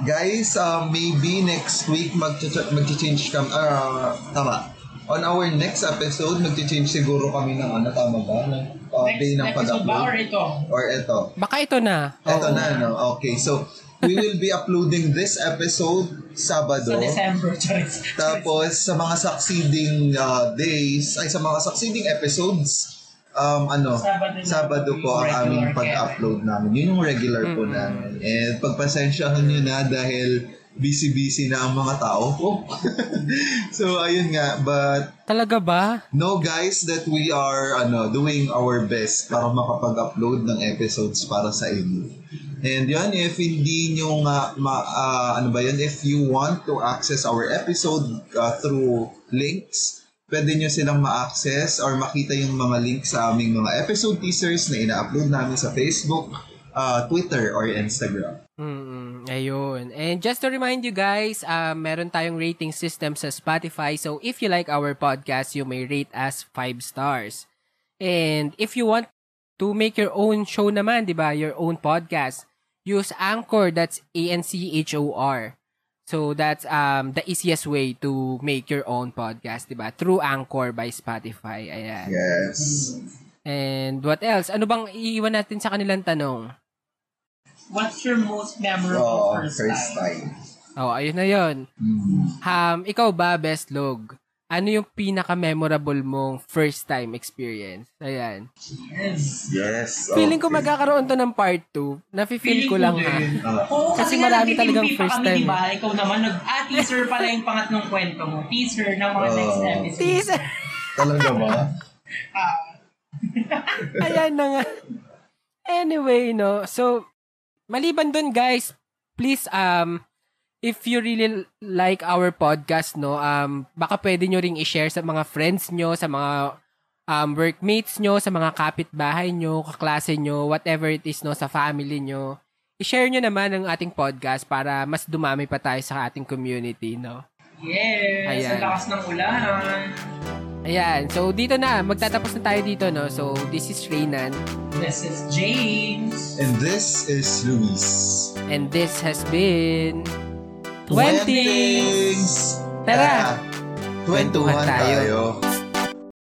guys, uh, maybe next week mag-change kam uh, tama. On our next episode, mag-change siguro kami ng ano, tama ba? Ng uh, Next day ng episode ba or pag-upload. ito? Or ito. Baka ito na. Ito Oo. na, no? Okay, so we will be uploading this episode Sabado. Sa December. Charis. Tapos sa mga succeeding uh, days, ay sa mga succeeding episodes, um, ano, Sabado Sabado po ang aming pag-upload namin. Yun yung regular po Mm. namin. And pagpasensyahan nyo na dahil busy-busy na ang mga tao. so, ayun nga. But Talaga ba? know guys that we are ano doing our best para makapag-upload ng episodes para sa inyo. And yun, if hindi nyo nga, ma, ah, ano ba yun, if you want to access our episode ah, through links, pwede nyo silang ma-access or makita yung mga links sa aming mga episode teasers na ina-upload namin sa Facebook, ah, Twitter, or Instagram. Mm, ayun. And just to remind you guys, uh, meron tayong rating system sa Spotify. So, if you like our podcast, you may rate us 5 stars. And if you want to make your own show naman, di ba? Your own podcast, use Anchor. That's A-N-C-H-O-R. So, that's um the easiest way to make your own podcast, di ba? Through Anchor by Spotify. Ayan. Yes. And what else? Ano bang iiwan natin sa kanilang tanong? What's your most memorable Oh, first, first time? time. Oh, ayun na yon. Mhm. Um, ikaw ba, Best Log? Ano yung pinaka-memorable mong first time experience? Ayan. Yes. Yes. Feeling ko okay. magkakaroon to ng part 2. Nafe-feel ko lang ha. din. Ah. Oo, Kasi kasi, marami talagang first kami, time. Diba? Ikaw naman, nag, ah, teaser pala yung pangatlong kwento mo. Teaser ng mga Oh. next episode. Teaser! Talaga ba? Ah, Ayan na nga. Anyway, no. So, maliban dun, guys, please, um, if you really like our podcast, no, um, baka pwede nyo ring i-share sa mga friends nyo, sa mga um, workmates nyo, sa mga kapitbahay nyo, kaklase nyo, whatever it is, no, sa family nyo. I-share nyo naman ang ating podcast para mas dumami pa tayo sa ating community, no? yes. Ayan. Ang lakas ng ulan. Ayan. So, dito na. Magtatapos na tayo dito, no? So, this is Reynan. This is James. And this is Luis. And this has been... Twenties! Twenties! Tara! Twentuhan Kwentuhan tayo. tayo.